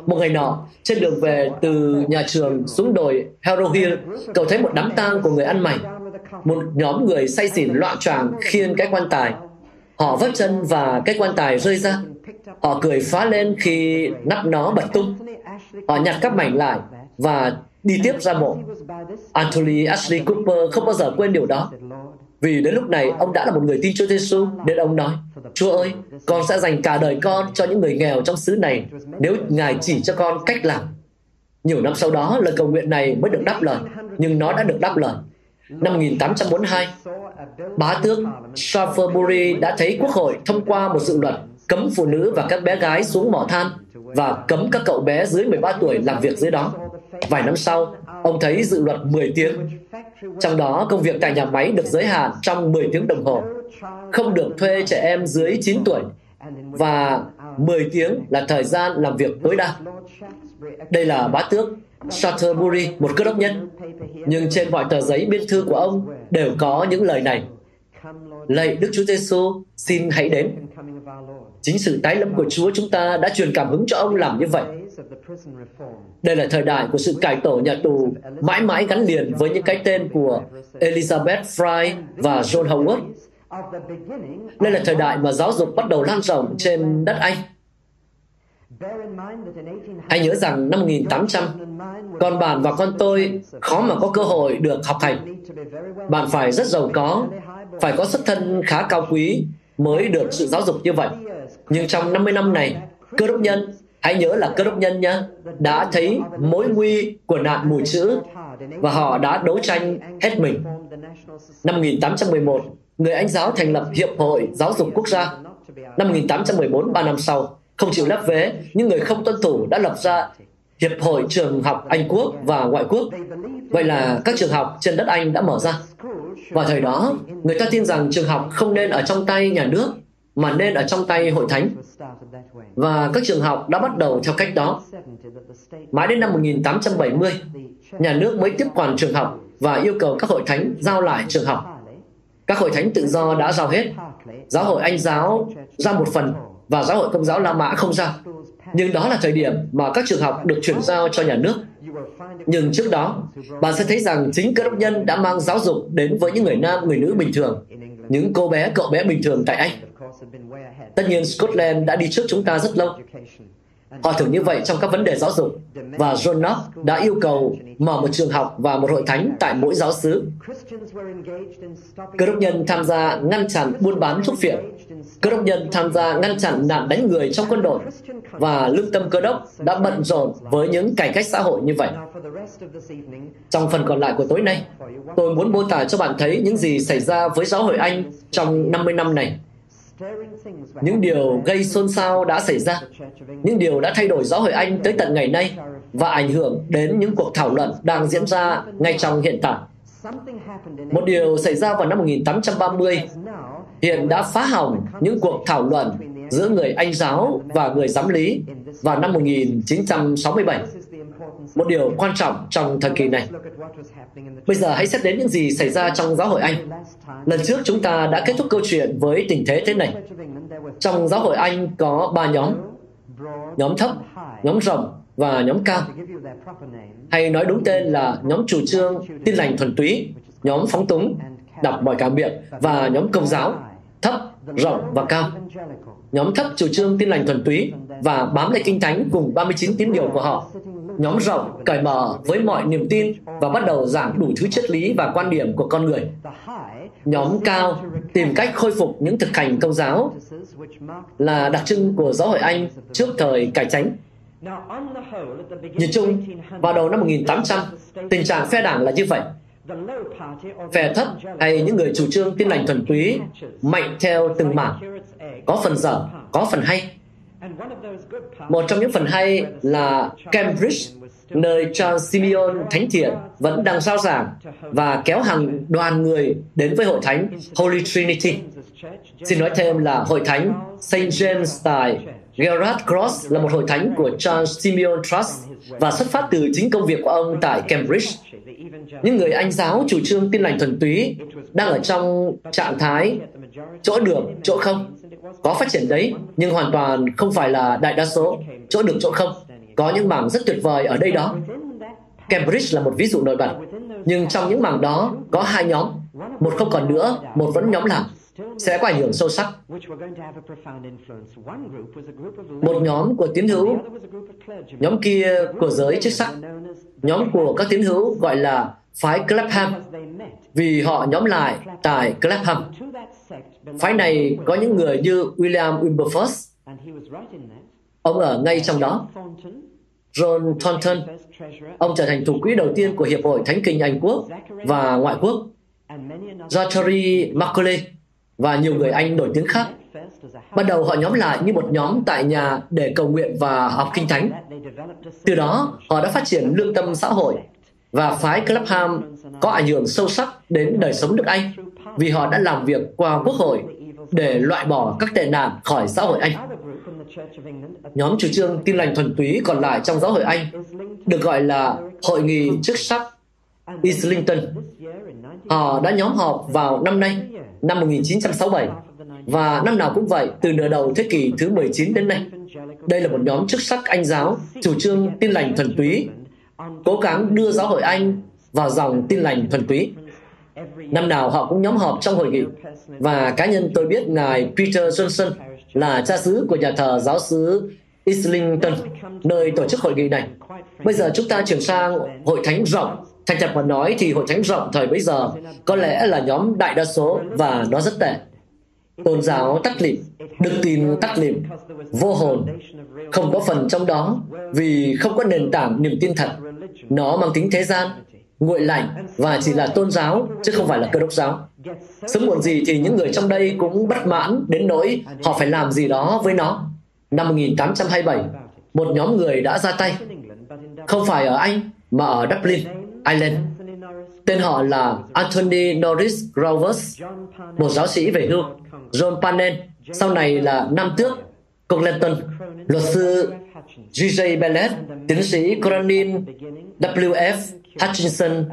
Một ngày nọ, trên đường về từ nhà trường xuống đồi Harrow Hill, cậu thấy một đám tang của người ăn mày. Một nhóm người say xỉn loạn choạng khiêng cái quan tài. Họ vấp chân và cái quan tài rơi ra. Họ cười phá lên khi nắp nó bật tung. Họ nhặt các mảnh lại và đi tiếp ra mộ. Anthony Ashley Cooper không bao giờ quên điều đó. Vì đến lúc này ông đã là một người tin Chúa Giêsu nên ông nói Chúa ơi, con sẽ dành cả đời con cho những người nghèo trong xứ này nếu Ngài chỉ cho con cách làm. Nhiều năm sau đó, lời cầu nguyện này mới được đáp lời, nhưng nó đã được đáp lời. Năm 1842, bá tước Shaftesbury đã thấy Quốc hội thông qua một dự luật cấm phụ nữ và các bé gái xuống mỏ than và cấm các cậu bé dưới 13 tuổi làm việc dưới đó. Vài năm sau, ông thấy dự luật 10 tiếng. Trong đó, công việc tại nhà máy được giới hạn trong 10 tiếng đồng hồ. Không được thuê trẻ em dưới 9 tuổi. Và 10 tiếng là thời gian làm việc tối đa. Đây là bá tước Shatterbury, một cơ đốc nhân. Nhưng trên mọi tờ giấy biên thư của ông đều có những lời này. Lạy Đức Chúa Giêsu, xin hãy đến. Chính sự tái lâm của Chúa chúng ta đã truyền cảm hứng cho ông làm như vậy. Đây là thời đại của sự cải tổ nhà tù mãi mãi gắn liền với những cái tên của Elizabeth Fry và John Howard. Đây là thời đại mà giáo dục bắt đầu lan rộng trên đất Anh. Hãy nhớ rằng năm 1800, con bạn và con tôi khó mà có cơ hội được học hành. Bạn phải rất giàu có, phải có xuất thân khá cao quý mới được sự giáo dục như vậy. Nhưng trong 50 năm này, cơ đốc nhân, hãy nhớ là cơ đốc nhân nhé, đã thấy mối nguy của nạn mù chữ và họ đã đấu tranh hết mình. Năm 1811, người Anh giáo thành lập Hiệp hội Giáo dục Quốc gia. Năm 1814, ba năm sau, không chịu lép vế, những người không tuân thủ đã lập ra Hiệp hội Trường học Anh Quốc và Ngoại quốc. Vậy là các trường học trên đất Anh đã mở ra. Vào thời đó, người ta tin rằng trường học không nên ở trong tay nhà nước, mà nên ở trong tay hội thánh. Và các trường học đã bắt đầu theo cách đó. Mãi đến năm 1870, nhà nước mới tiếp quản trường học và yêu cầu các hội thánh giao lại trường học. Các hội thánh tự do đã giao hết. Giáo hội Anh giáo ra một phần và giáo hội công giáo La Mã không giao. Nhưng đó là thời điểm mà các trường học được chuyển giao cho nhà nước. Nhưng trước đó, bạn sẽ thấy rằng chính cơ đốc nhân đã mang giáo dục đến với những người nam, người nữ bình thường, những cô bé, cậu bé bình thường tại Anh. Tất nhiên, Scotland đã đi trước chúng ta rất lâu. Họ thường như vậy trong các vấn đề giáo dục và John Knox đã yêu cầu mở một trường học và một hội thánh tại mỗi giáo xứ. Cơ đốc nhân tham gia ngăn chặn buôn bán thuốc phiện. Cơ đốc nhân tham gia ngăn chặn nạn đánh người trong quân đội và lương tâm cơ đốc đã bận rộn với những cải cách xã hội như vậy. Trong phần còn lại của tối nay, tôi muốn mô tả cho bạn thấy những gì xảy ra với giáo hội Anh trong 50 năm này những điều gây xôn xao đã xảy ra, những điều đã thay đổi giáo hội Anh tới tận ngày nay và ảnh hưởng đến những cuộc thảo luận đang diễn ra ngay trong hiện tại. Một điều xảy ra vào năm 1830 hiện đã phá hỏng những cuộc thảo luận giữa người Anh giáo và người giám lý vào năm 1967 một điều quan trọng trong thời kỳ này. Bây giờ hãy xét đến những gì xảy ra trong giáo hội Anh. Lần trước chúng ta đã kết thúc câu chuyện với tình thế thế này. Trong giáo hội Anh có ba nhóm, nhóm thấp, nhóm rộng và nhóm cao. Hay nói đúng tên là nhóm chủ trương tin lành thuần túy, nhóm phóng túng, đọc mọi cảm miệng và nhóm công giáo, thấp, rộng và cao. Nhóm thấp chủ trương tin lành thuần túy và bám lấy kinh thánh cùng 39 tín điều của họ nhóm rộng, cởi mở với mọi niềm tin và bắt đầu giảng đủ thứ triết lý và quan điểm của con người. Nhóm cao tìm cách khôi phục những thực hành công giáo là đặc trưng của giáo hội Anh trước thời cải tránh. Nhìn chung, vào đầu năm 1800, tình trạng phe đảng là như vậy. Phe thấp hay những người chủ trương tin lành thuần túy mạnh theo từng mảng, có phần dở, có phần hay. Một trong những phần hay là Cambridge, nơi Charles Simeon Thánh Thiện vẫn đang giao giảng và kéo hàng đoàn người đến với hội thánh Holy Trinity. Xin nói thêm là hội thánh St. James tại Gerard Cross là một hội thánh của Charles Simeon Trust và xuất phát từ chính công việc của ông tại Cambridge. Những người Anh giáo chủ trương tin lành thuần túy đang ở trong trạng thái chỗ được, chỗ không. Có phát triển đấy, nhưng hoàn toàn không phải là đại đa số, chỗ được, chỗ không. Có những mảng rất tuyệt vời ở đây đó. Cambridge là một ví dụ nổi bật. Nhưng trong những mảng đó có hai nhóm, một không còn nữa, một vẫn nhóm làm sẽ có ảnh hưởng sâu sắc. Một nhóm của tín hữu, nhóm kia của giới chức sắc, nhóm của các tín hữu gọi là phái Clapham, vì họ nhóm lại tại Clapham. Phái này có những người như William Wilberforce, ông ở ngay trong đó. John Thornton, ông trở thành thủ quỹ đầu tiên của Hiệp hội Thánh Kinh Anh Quốc và Ngoại quốc. Zachary Macaulay, và nhiều người Anh nổi tiếng khác. Ban đầu họ nhóm lại như một nhóm tại nhà để cầu nguyện và học kinh thánh. Từ đó, họ đã phát triển lương tâm xã hội và phái Clapham có ảnh hưởng sâu sắc đến đời sống nước Anh vì họ đã làm việc qua quốc hội để loại bỏ các tệ nạn khỏi xã hội Anh. Nhóm chủ trương tin lành thuần túy còn lại trong giáo hội Anh được gọi là Hội nghị chức sắc Islington. Họ đã nhóm họp vào năm nay năm 1967 và năm nào cũng vậy từ nửa đầu thế kỷ thứ 19 đến nay. Đây là một nhóm chức sắc Anh giáo chủ trương tin lành thuần túy, cố gắng đưa giáo hội Anh vào dòng tin lành thuần túy. Năm nào họ cũng nhóm họp trong hội nghị và cá nhân tôi biết ngài Peter Johnson là cha xứ của nhà thờ giáo xứ Islington, nơi tổ chức hội nghị này. Bây giờ chúng ta chuyển sang hội thánh rộng Thành thật mà nói thì hội thánh rộng thời bấy giờ có lẽ là nhóm đại đa số và nó rất tệ. Tôn giáo tắt lịm, đức tin tắt lịm, vô hồn, không có phần trong đó vì không có nền tảng niềm tin thật. Nó mang tính thế gian, nguội lạnh và chỉ là tôn giáo chứ không phải là cơ đốc giáo. Sớm muộn gì thì những người trong đây cũng bất mãn đến nỗi họ phải làm gì đó với nó. Năm 1827, một nhóm người đã ra tay. Không phải ở Anh mà ở Dublin Ireland. Tên họ là Anthony Norris Grovers, một giáo sĩ về hưu, John Pannen, sau này là Nam Tước, Congleton, luật sư G.J. Bennett, tiến sĩ Cronin W.F. Hutchinson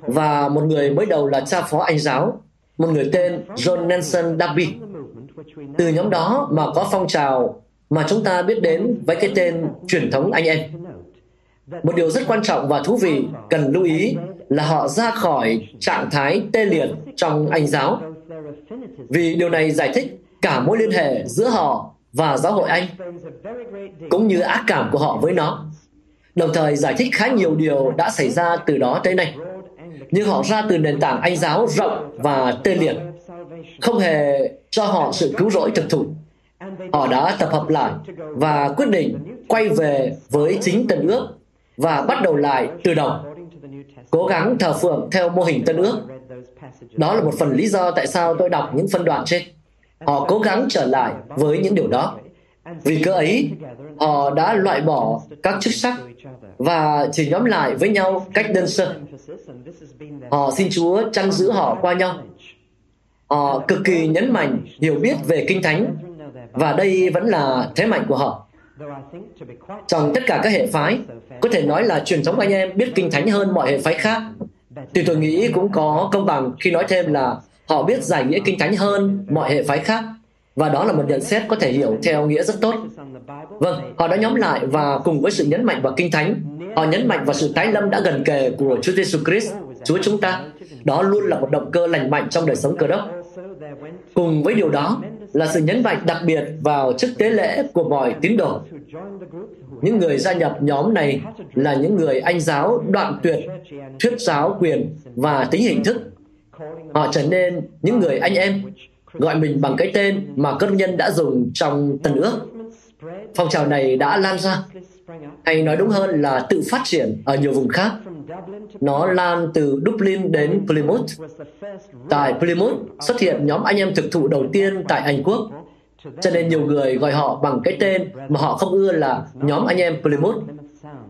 và một người mới đầu là cha phó Anh giáo, một người tên John Nelson Darby. Từ nhóm đó mà có phong trào mà chúng ta biết đến với cái tên truyền thống anh em. Một điều rất quan trọng và thú vị cần lưu ý là họ ra khỏi trạng thái tê liệt trong Anh giáo. Vì điều này giải thích cả mối liên hệ giữa họ và giáo hội Anh, cũng như ác cảm của họ với nó. Đồng thời giải thích khá nhiều điều đã xảy ra từ đó tới nay. Nhưng họ ra từ nền tảng Anh giáo rộng và tê liệt, không hề cho họ sự cứu rỗi thực thụ. Họ đã tập hợp lại và quyết định quay về với chính Tân ước và bắt đầu lại từ đầu cố gắng thờ phượng theo mô hình tân ước đó là một phần lý do tại sao tôi đọc những phân đoạn trên họ cố gắng trở lại với những điều đó. Vì cơ ấy họ đã loại bỏ các chức sắc và chỉ nhóm lại với nhau cách đơn sơ. Họ xin chúa chăn giữ họ qua nhau. Họ cực kỳ nhấn mạnh hiểu biết về kinh thánh và đây vẫn là thế mạnh của họ. Trong tất cả các hệ phái, có thể nói là truyền thống anh em biết kinh thánh hơn mọi hệ phái khác. Thì tôi nghĩ cũng có công bằng khi nói thêm là họ biết giải nghĩa kinh thánh hơn mọi hệ phái khác. Và đó là một nhận xét có thể hiểu theo nghĩa rất tốt. Vâng, họ đã nhóm lại và cùng với sự nhấn mạnh vào kinh thánh, họ nhấn mạnh vào sự tái lâm đã gần kề của Chúa Giêsu Christ, Chúa chúng ta. Đó luôn là một động cơ lành mạnh trong đời sống cơ đốc. Cùng với điều đó là sự nhấn mạnh đặc biệt vào chức tế lễ của mọi tín đồ. Những người gia nhập nhóm này là những người anh giáo đoạn tuyệt, thuyết giáo quyền và tính hình thức. Họ trở nên những người anh em, gọi mình bằng cái tên mà các nhân đã dùng trong Tân ước. Phong trào này đã lan ra, hay nói đúng hơn là tự phát triển ở nhiều vùng khác. Nó lan từ Dublin đến Plymouth. Tại Plymouth xuất hiện nhóm anh em thực thụ đầu tiên tại Anh Quốc, cho nên nhiều người gọi họ bằng cái tên mà họ không ưa là nhóm anh em Plymouth.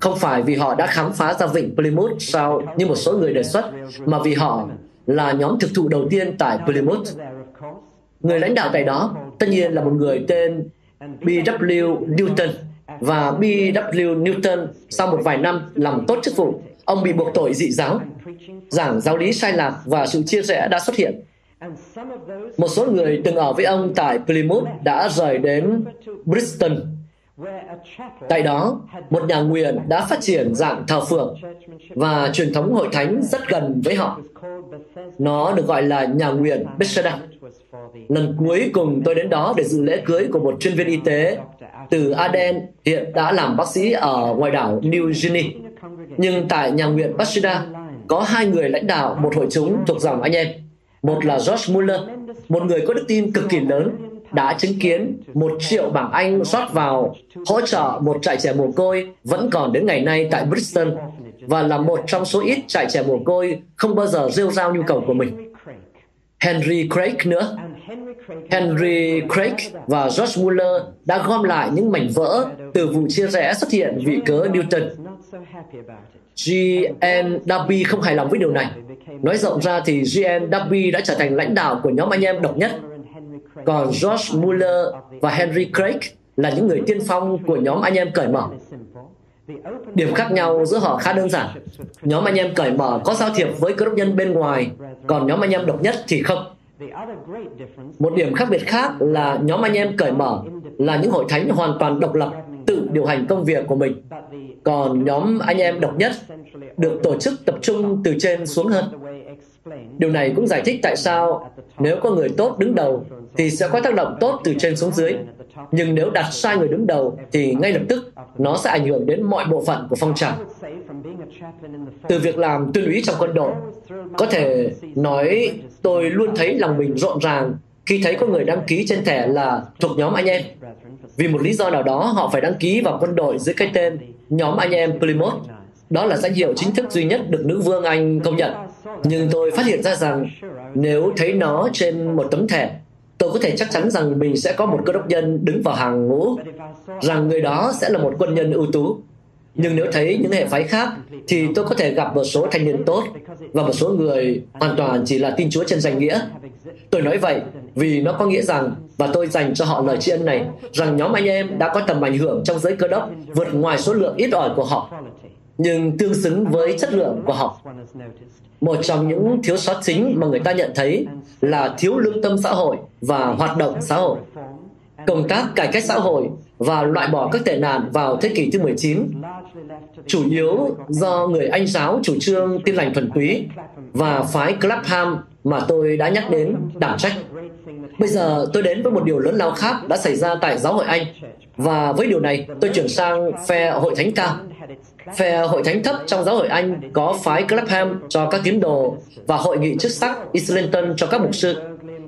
Không phải vì họ đã khám phá ra vịnh Plymouth sao như một số người đề xuất, mà vì họ là nhóm thực thụ đầu tiên tại Plymouth. Người lãnh đạo tại đó tất nhiên là một người tên B.W. Newton và B.W. Newton sau một vài năm làm tốt chức vụ, ông bị buộc tội dị giáo, giảng giáo lý sai lạc và sự chia rẽ đã xuất hiện. Một số người từng ở với ông tại Plymouth đã rời đến Bristol. Tại đó, một nhà nguyện đã phát triển dạng thờ phượng và truyền thống hội thánh rất gần với họ. Nó được gọi là nhà nguyện Bethesda. Lần cuối cùng tôi đến đó để dự lễ cưới của một chuyên viên y tế từ Aden hiện đã làm bác sĩ ở ngoài đảo New Guinea. Nhưng tại nhà nguyện Bethesda có hai người lãnh đạo một hội chúng thuộc dòng anh em. Một là George Muller, một người có đức tin cực kỳ lớn, đã chứng kiến một triệu bảng Anh rót vào hỗ trợ một trại trẻ mồ côi vẫn còn đến ngày nay tại Bristol và là một trong số ít trại trẻ mồ côi không bao giờ rêu rao nhu cầu của mình. Henry Craig nữa. Henry Craig và George Muller đã gom lại những mảnh vỡ từ vụ chia rẽ xuất hiện vì cớ Newton. G.N. Darby không hài lòng với điều này. Nói rộng ra thì G.N. Darby đã trở thành lãnh đạo của nhóm anh em độc nhất. Còn George Muller và Henry Craig là những người tiên phong của nhóm anh em cởi mở. Điểm khác nhau giữa họ khá đơn giản. Nhóm anh em cởi mở có giao thiệp với cơ đốc nhân bên ngoài, còn nhóm anh em độc nhất thì không. Một điểm khác biệt khác là nhóm anh em cởi mở là những hội thánh hoàn toàn độc lập, tự điều hành công việc của mình. Còn nhóm anh em độc nhất được tổ chức tập trung từ trên xuống hơn. Điều này cũng giải thích tại sao nếu có người tốt đứng đầu thì sẽ có tác động tốt từ trên xuống dưới. Nhưng nếu đặt sai người đứng đầu thì ngay lập tức nó sẽ ảnh hưởng đến mọi bộ phận của phong trào. Từ việc làm tuyên úy trong quân đội, có thể nói tôi luôn thấy lòng mình rộn ràng khi thấy có người đăng ký trên thẻ là thuộc nhóm anh em. Vì một lý do nào đó họ phải đăng ký vào quân đội dưới cái tên nhóm anh em Plymouth. Đó là danh hiệu chính thức duy nhất được nữ vương Anh công nhận. Nhưng tôi phát hiện ra rằng nếu thấy nó trên một tấm thẻ, tôi có thể chắc chắn rằng mình sẽ có một cơ đốc nhân đứng vào hàng ngũ, rằng người đó sẽ là một quân nhân ưu tú. Nhưng nếu thấy những hệ phái khác, thì tôi có thể gặp một số thanh niên tốt và một số người hoàn toàn chỉ là tin Chúa trên danh nghĩa. Tôi nói vậy vì nó có nghĩa rằng, và tôi dành cho họ lời tri ân này, rằng nhóm anh em đã có tầm ảnh hưởng trong giới cơ đốc vượt ngoài số lượng ít ỏi của họ, nhưng tương xứng với chất lượng của họ. Một trong những thiếu sót chính mà người ta nhận thấy là thiếu lương tâm xã hội và hoạt động xã hội. Công tác cải cách xã hội và loại bỏ các tệ nạn vào thế kỷ thứ 19 chủ yếu do người Anh giáo chủ trương tin lành thuần túy và phái Clapham mà tôi đã nhắc đến đảm trách. Bây giờ tôi đến với một điều lớn lao khác đã xảy ra tại giáo hội Anh và với điều này tôi chuyển sang phe hội thánh cao. Phe hội thánh thấp trong giáo hội Anh có phái Clapham cho các tín đồ và hội nghị chức sắc Islington cho các mục sư.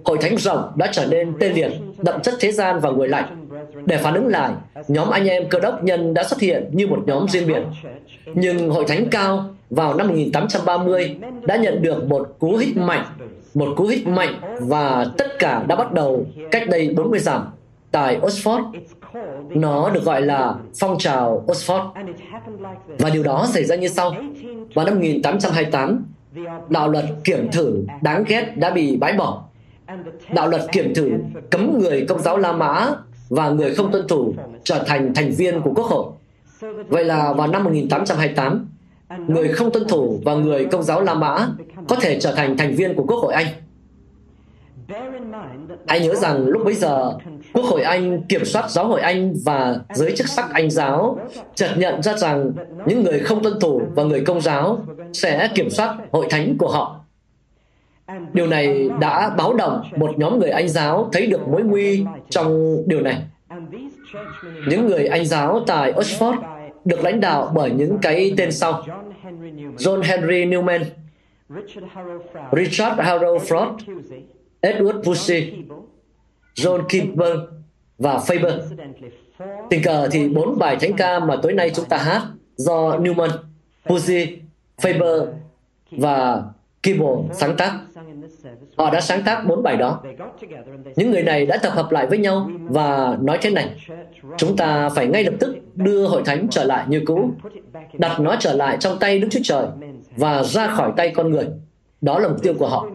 Hội thánh rộng đã trở nên tê liệt, đậm chất thế gian và nguội lạnh. Để phản ứng lại, nhóm anh em cơ đốc nhân đã xuất hiện như một nhóm riêng biệt. Nhưng hội thánh cao vào năm 1830 đã nhận được một cú hích mạnh, một cú hích mạnh và tất cả đã bắt đầu cách đây 40 dặm tại Oxford. Nó được gọi là phong trào Oxford. Và điều đó xảy ra như sau. Vào năm 1828, đạo luật kiểm thử đáng ghét đã bị bãi bỏ. Đạo luật kiểm thử cấm người công giáo La Mã và người không tuân thủ trở thành thành viên của Quốc hội. Vậy là vào năm 1828, người không tuân thủ và người công giáo La Mã có thể trở thành thành viên của Quốc hội Anh. Hãy nhớ rằng lúc bấy giờ, Quốc hội Anh kiểm soát giáo hội Anh và giới chức sắc Anh giáo chợt nhận ra rằng những người không tuân thủ và người công giáo sẽ kiểm soát hội thánh của họ. Điều này đã báo động một nhóm người Anh giáo thấy được mối nguy trong điều này. Những người Anh giáo tại Oxford được lãnh đạo bởi những cái tên sau. John Henry Newman, Richard Harrow Frost, Edward Pusey, John Kimber và Faber. Tình cờ thì bốn bài thánh ca mà tối nay chúng ta hát do Newman, Pussy, Faber và Kimball sáng tác. Họ đã sáng tác bốn bài đó. Những người này đã tập hợp lại với nhau và nói thế này. Chúng ta phải ngay lập tức đưa hội thánh trở lại như cũ, đặt nó trở lại trong tay Đức Chúa Trời và ra khỏi tay con người. Đó là mục tiêu của họ.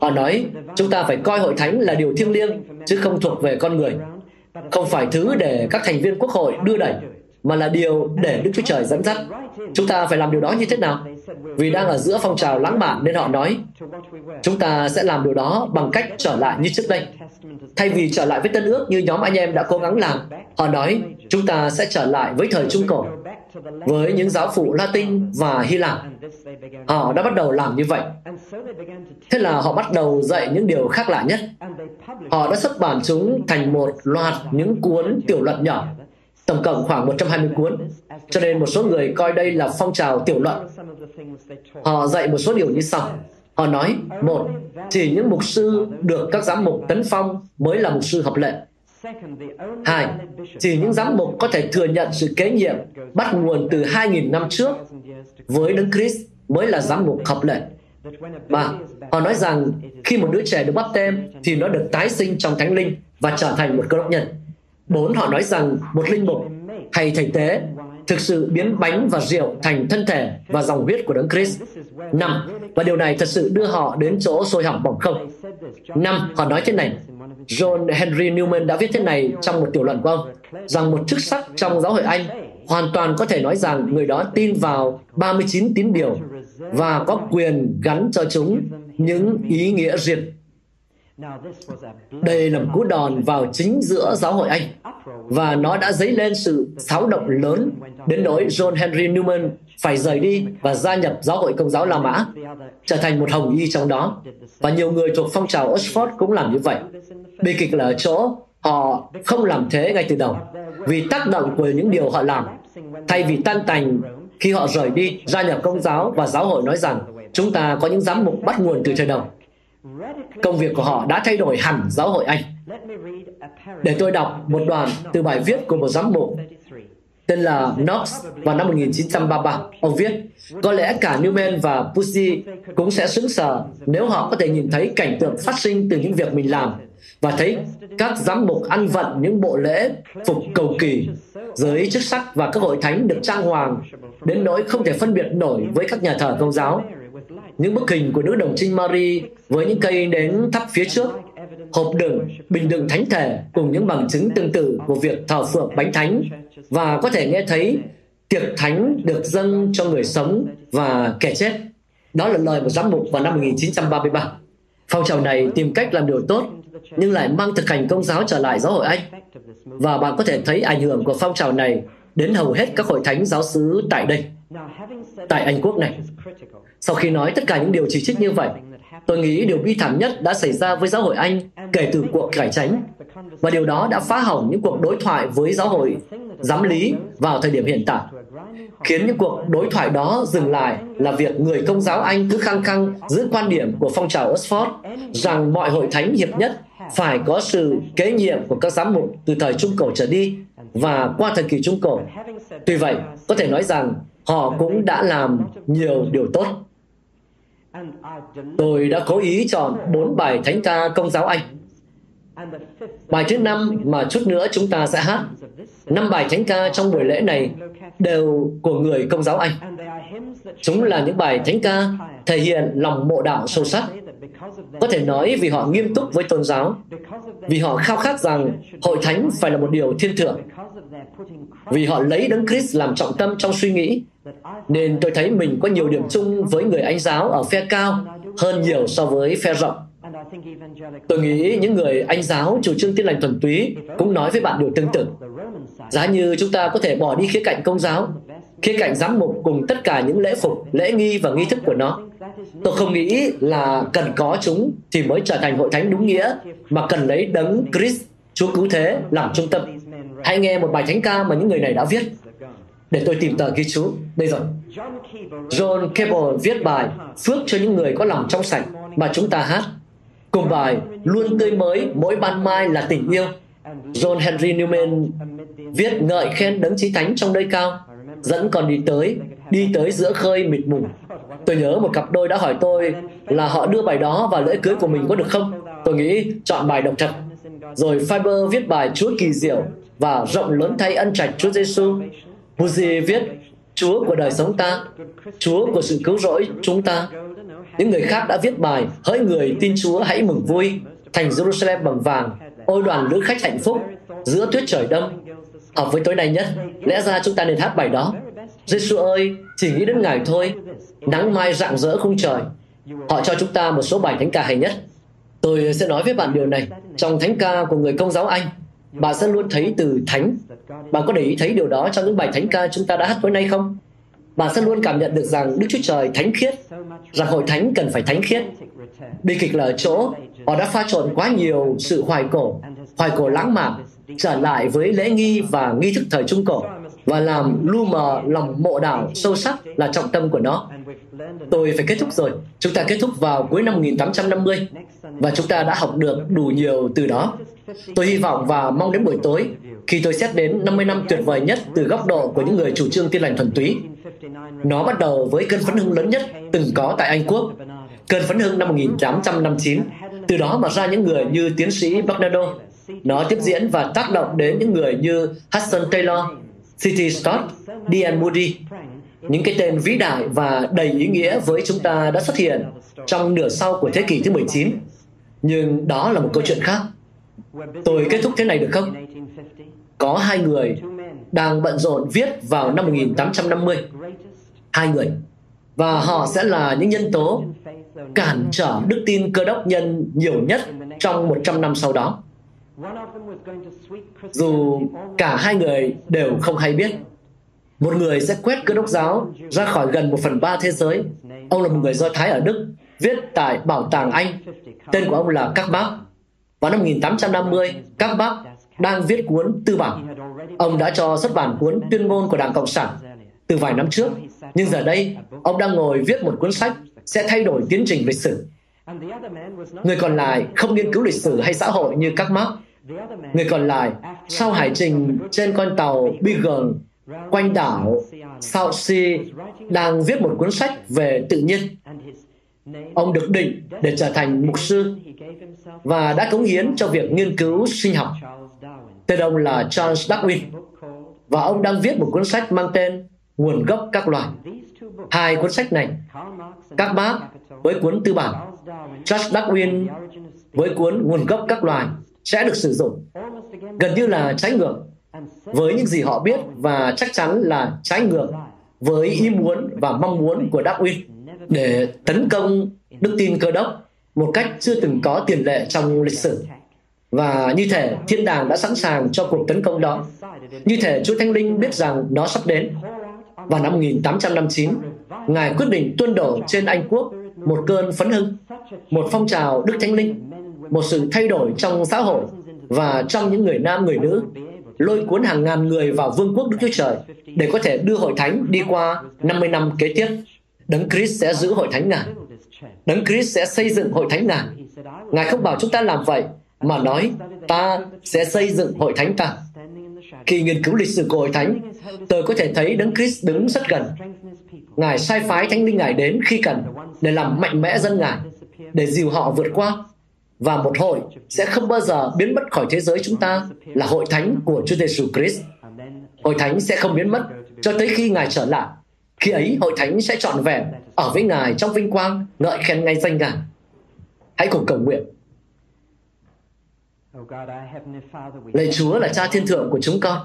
Họ nói, chúng ta phải coi hội thánh là điều thiêng liêng, chứ không thuộc về con người. Không phải thứ để các thành viên quốc hội đưa đẩy, mà là điều để Đức Chúa Trời dẫn dắt. Chúng ta phải làm điều đó như thế nào? Vì đang ở giữa phong trào lãng mạn nên họ nói, chúng ta sẽ làm điều đó bằng cách trở lại như trước đây. Thay vì trở lại với Tân ước như nhóm anh em đã cố gắng làm, họ nói, chúng ta sẽ trở lại với thời Trung Cổ, với những giáo phụ Latin và Hy Lạp. Họ đã bắt đầu làm như vậy. Thế là họ bắt đầu dạy những điều khác lạ nhất. Họ đã xuất bản chúng thành một loạt những cuốn tiểu luận nhỏ tổng cộng khoảng 120 cuốn. Cho nên một số người coi đây là phong trào tiểu luận. Họ dạy một số điều như sau. Họ nói, một, chỉ những mục sư được các giám mục tấn phong mới là mục sư hợp lệ. Hai, chỉ những giám mục có thể thừa nhận sự kế nhiệm bắt nguồn từ 2.000 năm trước với Đấng Christ mới là giám mục hợp lệ. Ba, họ nói rằng khi một đứa trẻ được bắp tem thì nó được tái sinh trong thánh linh và trở thành một cơ đốc nhân. Bốn, họ nói rằng một linh mục hay thầy tế thực sự biến bánh và rượu thành thân thể và dòng huyết của Đấng Christ. Năm, và điều này thật sự đưa họ đến chỗ sôi hỏng bỏng không. Năm, họ nói thế này, John Henry Newman đã viết thế này trong một tiểu luận của ông, rằng một chức sắc trong giáo hội Anh hoàn toàn có thể nói rằng người đó tin vào 39 tín điều và có quyền gắn cho chúng những ý nghĩa riêng. Đây là một cú đòn vào chính giữa giáo hội Anh và nó đã dấy lên sự xáo động lớn đến nỗi John Henry Newman phải rời đi và gia nhập giáo hội công giáo La Mã, trở thành một hồng y trong đó. Và nhiều người thuộc phong trào Oxford cũng làm như vậy. Bi kịch là ở chỗ họ không làm thế ngay từ đầu vì tác động của những điều họ làm. Thay vì tan tành khi họ rời đi, gia nhập công giáo và giáo hội nói rằng chúng ta có những giám mục bắt nguồn từ thời đầu. Công việc của họ đã thay đổi hẳn giáo hội Anh. Để tôi đọc một đoạn từ bài viết của một giám mục tên là Knox vào năm 1933. Ông viết, có lẽ cả Newman và Pussy cũng sẽ sững sờ nếu họ có thể nhìn thấy cảnh tượng phát sinh từ những việc mình làm và thấy các giám mục ăn vận những bộ lễ phục cầu kỳ giới chức sắc và các hội thánh được trang hoàng đến nỗi không thể phân biệt nổi với các nhà thờ công giáo những bức hình của nữ đồng trinh Mary với những cây nến thắp phía trước hộp đựng, bình đựng thánh thể cùng những bằng chứng tương tự của việc thờ phượng bánh thánh và có thể nghe thấy tiệc thánh được dâng cho người sống và kẻ chết. Đó là lời một giám mục vào năm 1933. Phong trào này tìm cách làm điều tốt nhưng lại mang thực hành công giáo trở lại giáo hội Anh. Và bạn có thể thấy ảnh hưởng của phong trào này đến hầu hết các hội thánh giáo xứ tại đây, tại Anh quốc này. Sau khi nói tất cả những điều chỉ trích như vậy, tôi nghĩ điều bi thảm nhất đã xảy ra với giáo hội Anh kể từ cuộc cải tránh, và điều đó đã phá hỏng những cuộc đối thoại với giáo hội giám lý vào thời điểm hiện tại khiến những cuộc đối thoại đó dừng lại là việc người công giáo Anh cứ khăng khăng giữ quan điểm của phong trào Oxford rằng mọi hội thánh hiệp nhất phải có sự kế nhiệm của các giám mục từ thời Trung Cổ trở đi và qua thời kỳ Trung Cổ. Tuy vậy, có thể nói rằng họ cũng đã làm nhiều điều tốt. Tôi đã cố ý chọn bốn bài thánh ca công giáo Anh. Bài thứ năm mà chút nữa chúng ta sẽ hát. Năm bài thánh ca trong buổi lễ này đều của người công giáo Anh. Chúng là những bài thánh ca thể hiện lòng mộ đạo sâu sắc. Có thể nói vì họ nghiêm túc với tôn giáo, vì họ khao khát rằng hội thánh phải là một điều thiên thượng, vì họ lấy Đấng Christ làm trọng tâm trong suy nghĩ, nên tôi thấy mình có nhiều điểm chung với người Anh giáo ở phe cao hơn nhiều so với phe rộng. Tôi nghĩ những người Anh giáo chủ trương tin lành thuần túy cũng nói với bạn điều tương tự. Giá như chúng ta có thể bỏ đi khía cạnh công giáo, khía cạnh giám mục cùng tất cả những lễ phục, lễ nghi và nghi thức của nó. Tôi không nghĩ là cần có chúng thì mới trở thành hội thánh đúng nghĩa, mà cần lấy đấng Christ, Chúa cứu thế làm trung tâm. Hãy nghe một bài thánh ca mà những người này đã viết. Để tôi tìm tờ ghi chú. Đây rồi. John Cable viết bài Phước cho những người có lòng trong sạch mà chúng ta hát. Cùng bài Luôn tươi mới mỗi ban mai là tình yêu. John Henry Newman viết ngợi khen đấng chí thánh trong nơi cao, dẫn còn đi tới, đi tới giữa khơi mịt mùng. Tôi nhớ một cặp đôi đã hỏi tôi là họ đưa bài đó vào lễ cưới của mình có được không? Tôi nghĩ chọn bài động thật. Rồi Fiber viết bài Chúa kỳ diệu và rộng lớn thay ân trạch Chúa Giêsu. Buzi viết Chúa của đời sống ta, Chúa của sự cứu rỗi chúng ta. Những người khác đã viết bài Hỡi người tin Chúa hãy mừng vui, thành Jerusalem bằng vàng, ôi đoàn lữ khách hạnh phúc, giữa tuyết trời đông. Hợp với tối nay nhất, lẽ ra chúng ta nên hát bài đó. Giêsu ơi, chỉ nghĩ đến Ngài thôi, nắng mai rạng rỡ khung trời. Họ cho chúng ta một số bài thánh ca hay nhất. Tôi sẽ nói với bạn điều này. Trong thánh ca của người công giáo Anh, bạn sẽ luôn thấy từ thánh. Bạn có để ý thấy điều đó trong những bài thánh ca chúng ta đã hát tối nay không? Bạn sẽ luôn cảm nhận được rằng Đức Chúa Trời thánh khiết, rằng hội thánh cần phải thánh khiết. Bi kịch là ở chỗ, họ đã pha trộn quá nhiều sự hoài cổ, hoài cổ lãng mạn, trở lại với lễ nghi và nghi thức thời Trung Cổ và làm lu mờ lòng mộ đạo sâu sắc là trọng tâm của nó. Tôi phải kết thúc rồi. Chúng ta kết thúc vào cuối năm 1850 và chúng ta đã học được đủ nhiều từ đó. Tôi hy vọng và mong đến buổi tối khi tôi xét đến 50 năm tuyệt vời nhất từ góc độ của những người chủ trương tiên lành thuần túy. Nó bắt đầu với cơn phấn hưng lớn nhất từng có tại Anh Quốc, cơn phấn hưng năm 1859. Từ đó mà ra những người như tiến sĩ Bernardo. Nó tiếp diễn và tác động đến những người như Hudson Taylor, City Stott, D.N. Moody. Những cái tên vĩ đại và đầy ý nghĩa với chúng ta đã xuất hiện trong nửa sau của thế kỷ thứ 19. Nhưng đó là một câu chuyện khác. Tôi kết thúc thế này được không? Có hai người đang bận rộn viết vào năm 1850. Hai người. Và họ sẽ là những nhân tố cản trở đức tin cơ đốc nhân nhiều nhất trong 100 năm sau đó. Dù cả hai người đều không hay biết. Một người sẽ quét cơ đốc giáo ra khỏi gần một phần ba thế giới. Ông là một người Do Thái ở Đức, viết tại Bảo tàng Anh. Tên của ông là Các Bác. Vào năm 1850, Các Bác đang viết cuốn Tư bản. Ông đã cho xuất bản cuốn Tuyên ngôn của Đảng Cộng sản từ vài năm trước. Nhưng giờ đây, ông đang ngồi viết một cuốn sách sẽ thay đổi tiến trình lịch sử. Người còn lại không nghiên cứu lịch sử hay xã hội như các Marx. Người còn lại, sau hải trình trên con tàu Beagle quanh đảo South Sea đang viết một cuốn sách về tự nhiên. Ông được định để trở thành mục sư và đã cống hiến cho việc nghiên cứu sinh học. Tên ông là Charles Darwin và ông đang viết một cuốn sách mang tên Nguồn gốc các loài. Hai cuốn sách này, các bác với cuốn tư bản, Charles Darwin với cuốn Nguồn gốc các loài sẽ được sử dụng gần như là trái ngược với những gì họ biết và chắc chắn là trái ngược với ý muốn và mong muốn của Darwin để tấn công đức tin cơ đốc một cách chưa từng có tiền lệ trong lịch sử. Và như thể thiên đàng đã sẵn sàng cho cuộc tấn công đó. Như thể Chúa Thánh Linh biết rằng nó sắp đến. Vào năm 1859, Ngài quyết định tuôn đổ trên Anh Quốc một cơn phấn hưng, một phong trào Đức Thánh Linh, một sự thay đổi trong xã hội và trong những người nam người nữ, lôi cuốn hàng ngàn người vào vương quốc Đức Chúa Trời để có thể đưa hội thánh đi qua 50 năm kế tiếp. Đấng Christ sẽ giữ hội thánh Ngài. Đấng Christ sẽ xây dựng hội thánh Ngài. Ngài không bảo chúng ta làm vậy, mà nói ta sẽ xây dựng hội thánh ta. Khi nghiên cứu lịch sử của hội thánh, tôi có thể thấy Đấng Christ đứng rất gần. Ngài sai phái thánh linh Ngài đến khi cần để làm mạnh mẽ dân Ngài, để dìu họ vượt qua. Và một hội sẽ không bao giờ biến mất khỏi thế giới chúng ta là hội thánh của Chúa Giêsu Christ. Hội thánh sẽ không biến mất cho tới khi Ngài trở lại. Khi ấy, hội thánh sẽ trọn vẹn ở với Ngài trong vinh quang, ngợi khen ngay danh Ngài. Hãy cùng cầu nguyện. Lạy Chúa là Cha Thiên Thượng của chúng con.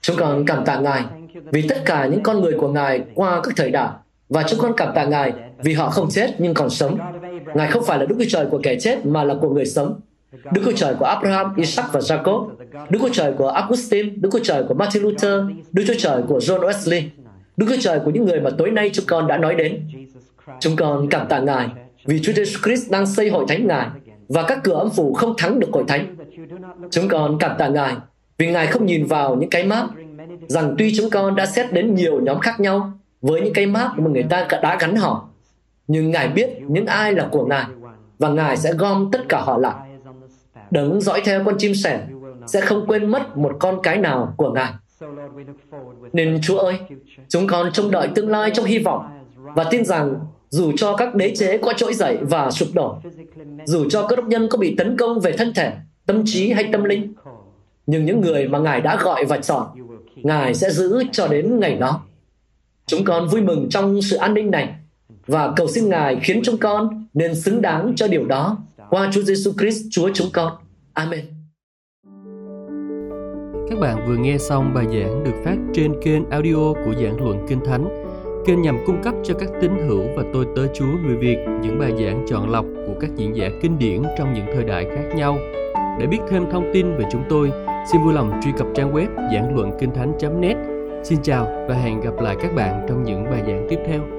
Chúng con cảm tạ Ngài vì tất cả những con người của Ngài qua các thời đại và chúng con cảm tạ Ngài vì họ không chết nhưng còn sống. Ngài không phải là Đức Chúa Trời của kẻ chết mà là của người sống. Đức Chúa Trời của Abraham, Isaac và Jacob, Đức Chúa Trời của Augustine, Đức Chúa Trời của Martin Luther, Đức Chúa Trời của John Wesley, Đức Chúa Trời của những người mà tối nay chúng con đã nói đến. Chúng con cảm tạ Ngài vì Chúa Jesus Christ đang xây hội thánh Ngài và các cửa âm phủ không thắng được hội thánh. Chúng con cảm tạ Ngài vì Ngài không nhìn vào những cái mát rằng tuy chúng con đã xét đến nhiều nhóm khác nhau với những cái mác mà người ta đã gắn họ, nhưng Ngài biết những ai là của Ngài và Ngài sẽ gom tất cả họ lại. Đấng dõi theo con chim sẻ, sẽ không quên mất một con cái nào của Ngài. Nên Chúa ơi, chúng con trông đợi tương lai trong hy vọng và tin rằng dù cho các đế chế có trỗi dậy và sụp đổ, dù cho các đốc nhân có bị tấn công về thân thể, tâm trí hay tâm linh, nhưng những người mà Ngài đã gọi và chọn, Ngài sẽ giữ cho đến ngày đó. Chúng con vui mừng trong sự an ninh này và cầu xin Ngài khiến chúng con nên xứng đáng cho điều đó qua Chúa Giêsu Christ Chúa chúng con. Amen. Các bạn vừa nghe xong bài giảng được phát trên kênh audio của giảng luận Kinh Thánh. Kênh nhằm cung cấp cho các tín hữu và tôi tớ Chúa người Việt những bài giảng chọn lọc của các diễn giả kinh điển trong những thời đại khác nhau. Để biết thêm thông tin về chúng tôi, xin vui lòng truy cập trang web giảng luận kinh thánh.net. Xin chào và hẹn gặp lại các bạn trong những bài giảng tiếp theo.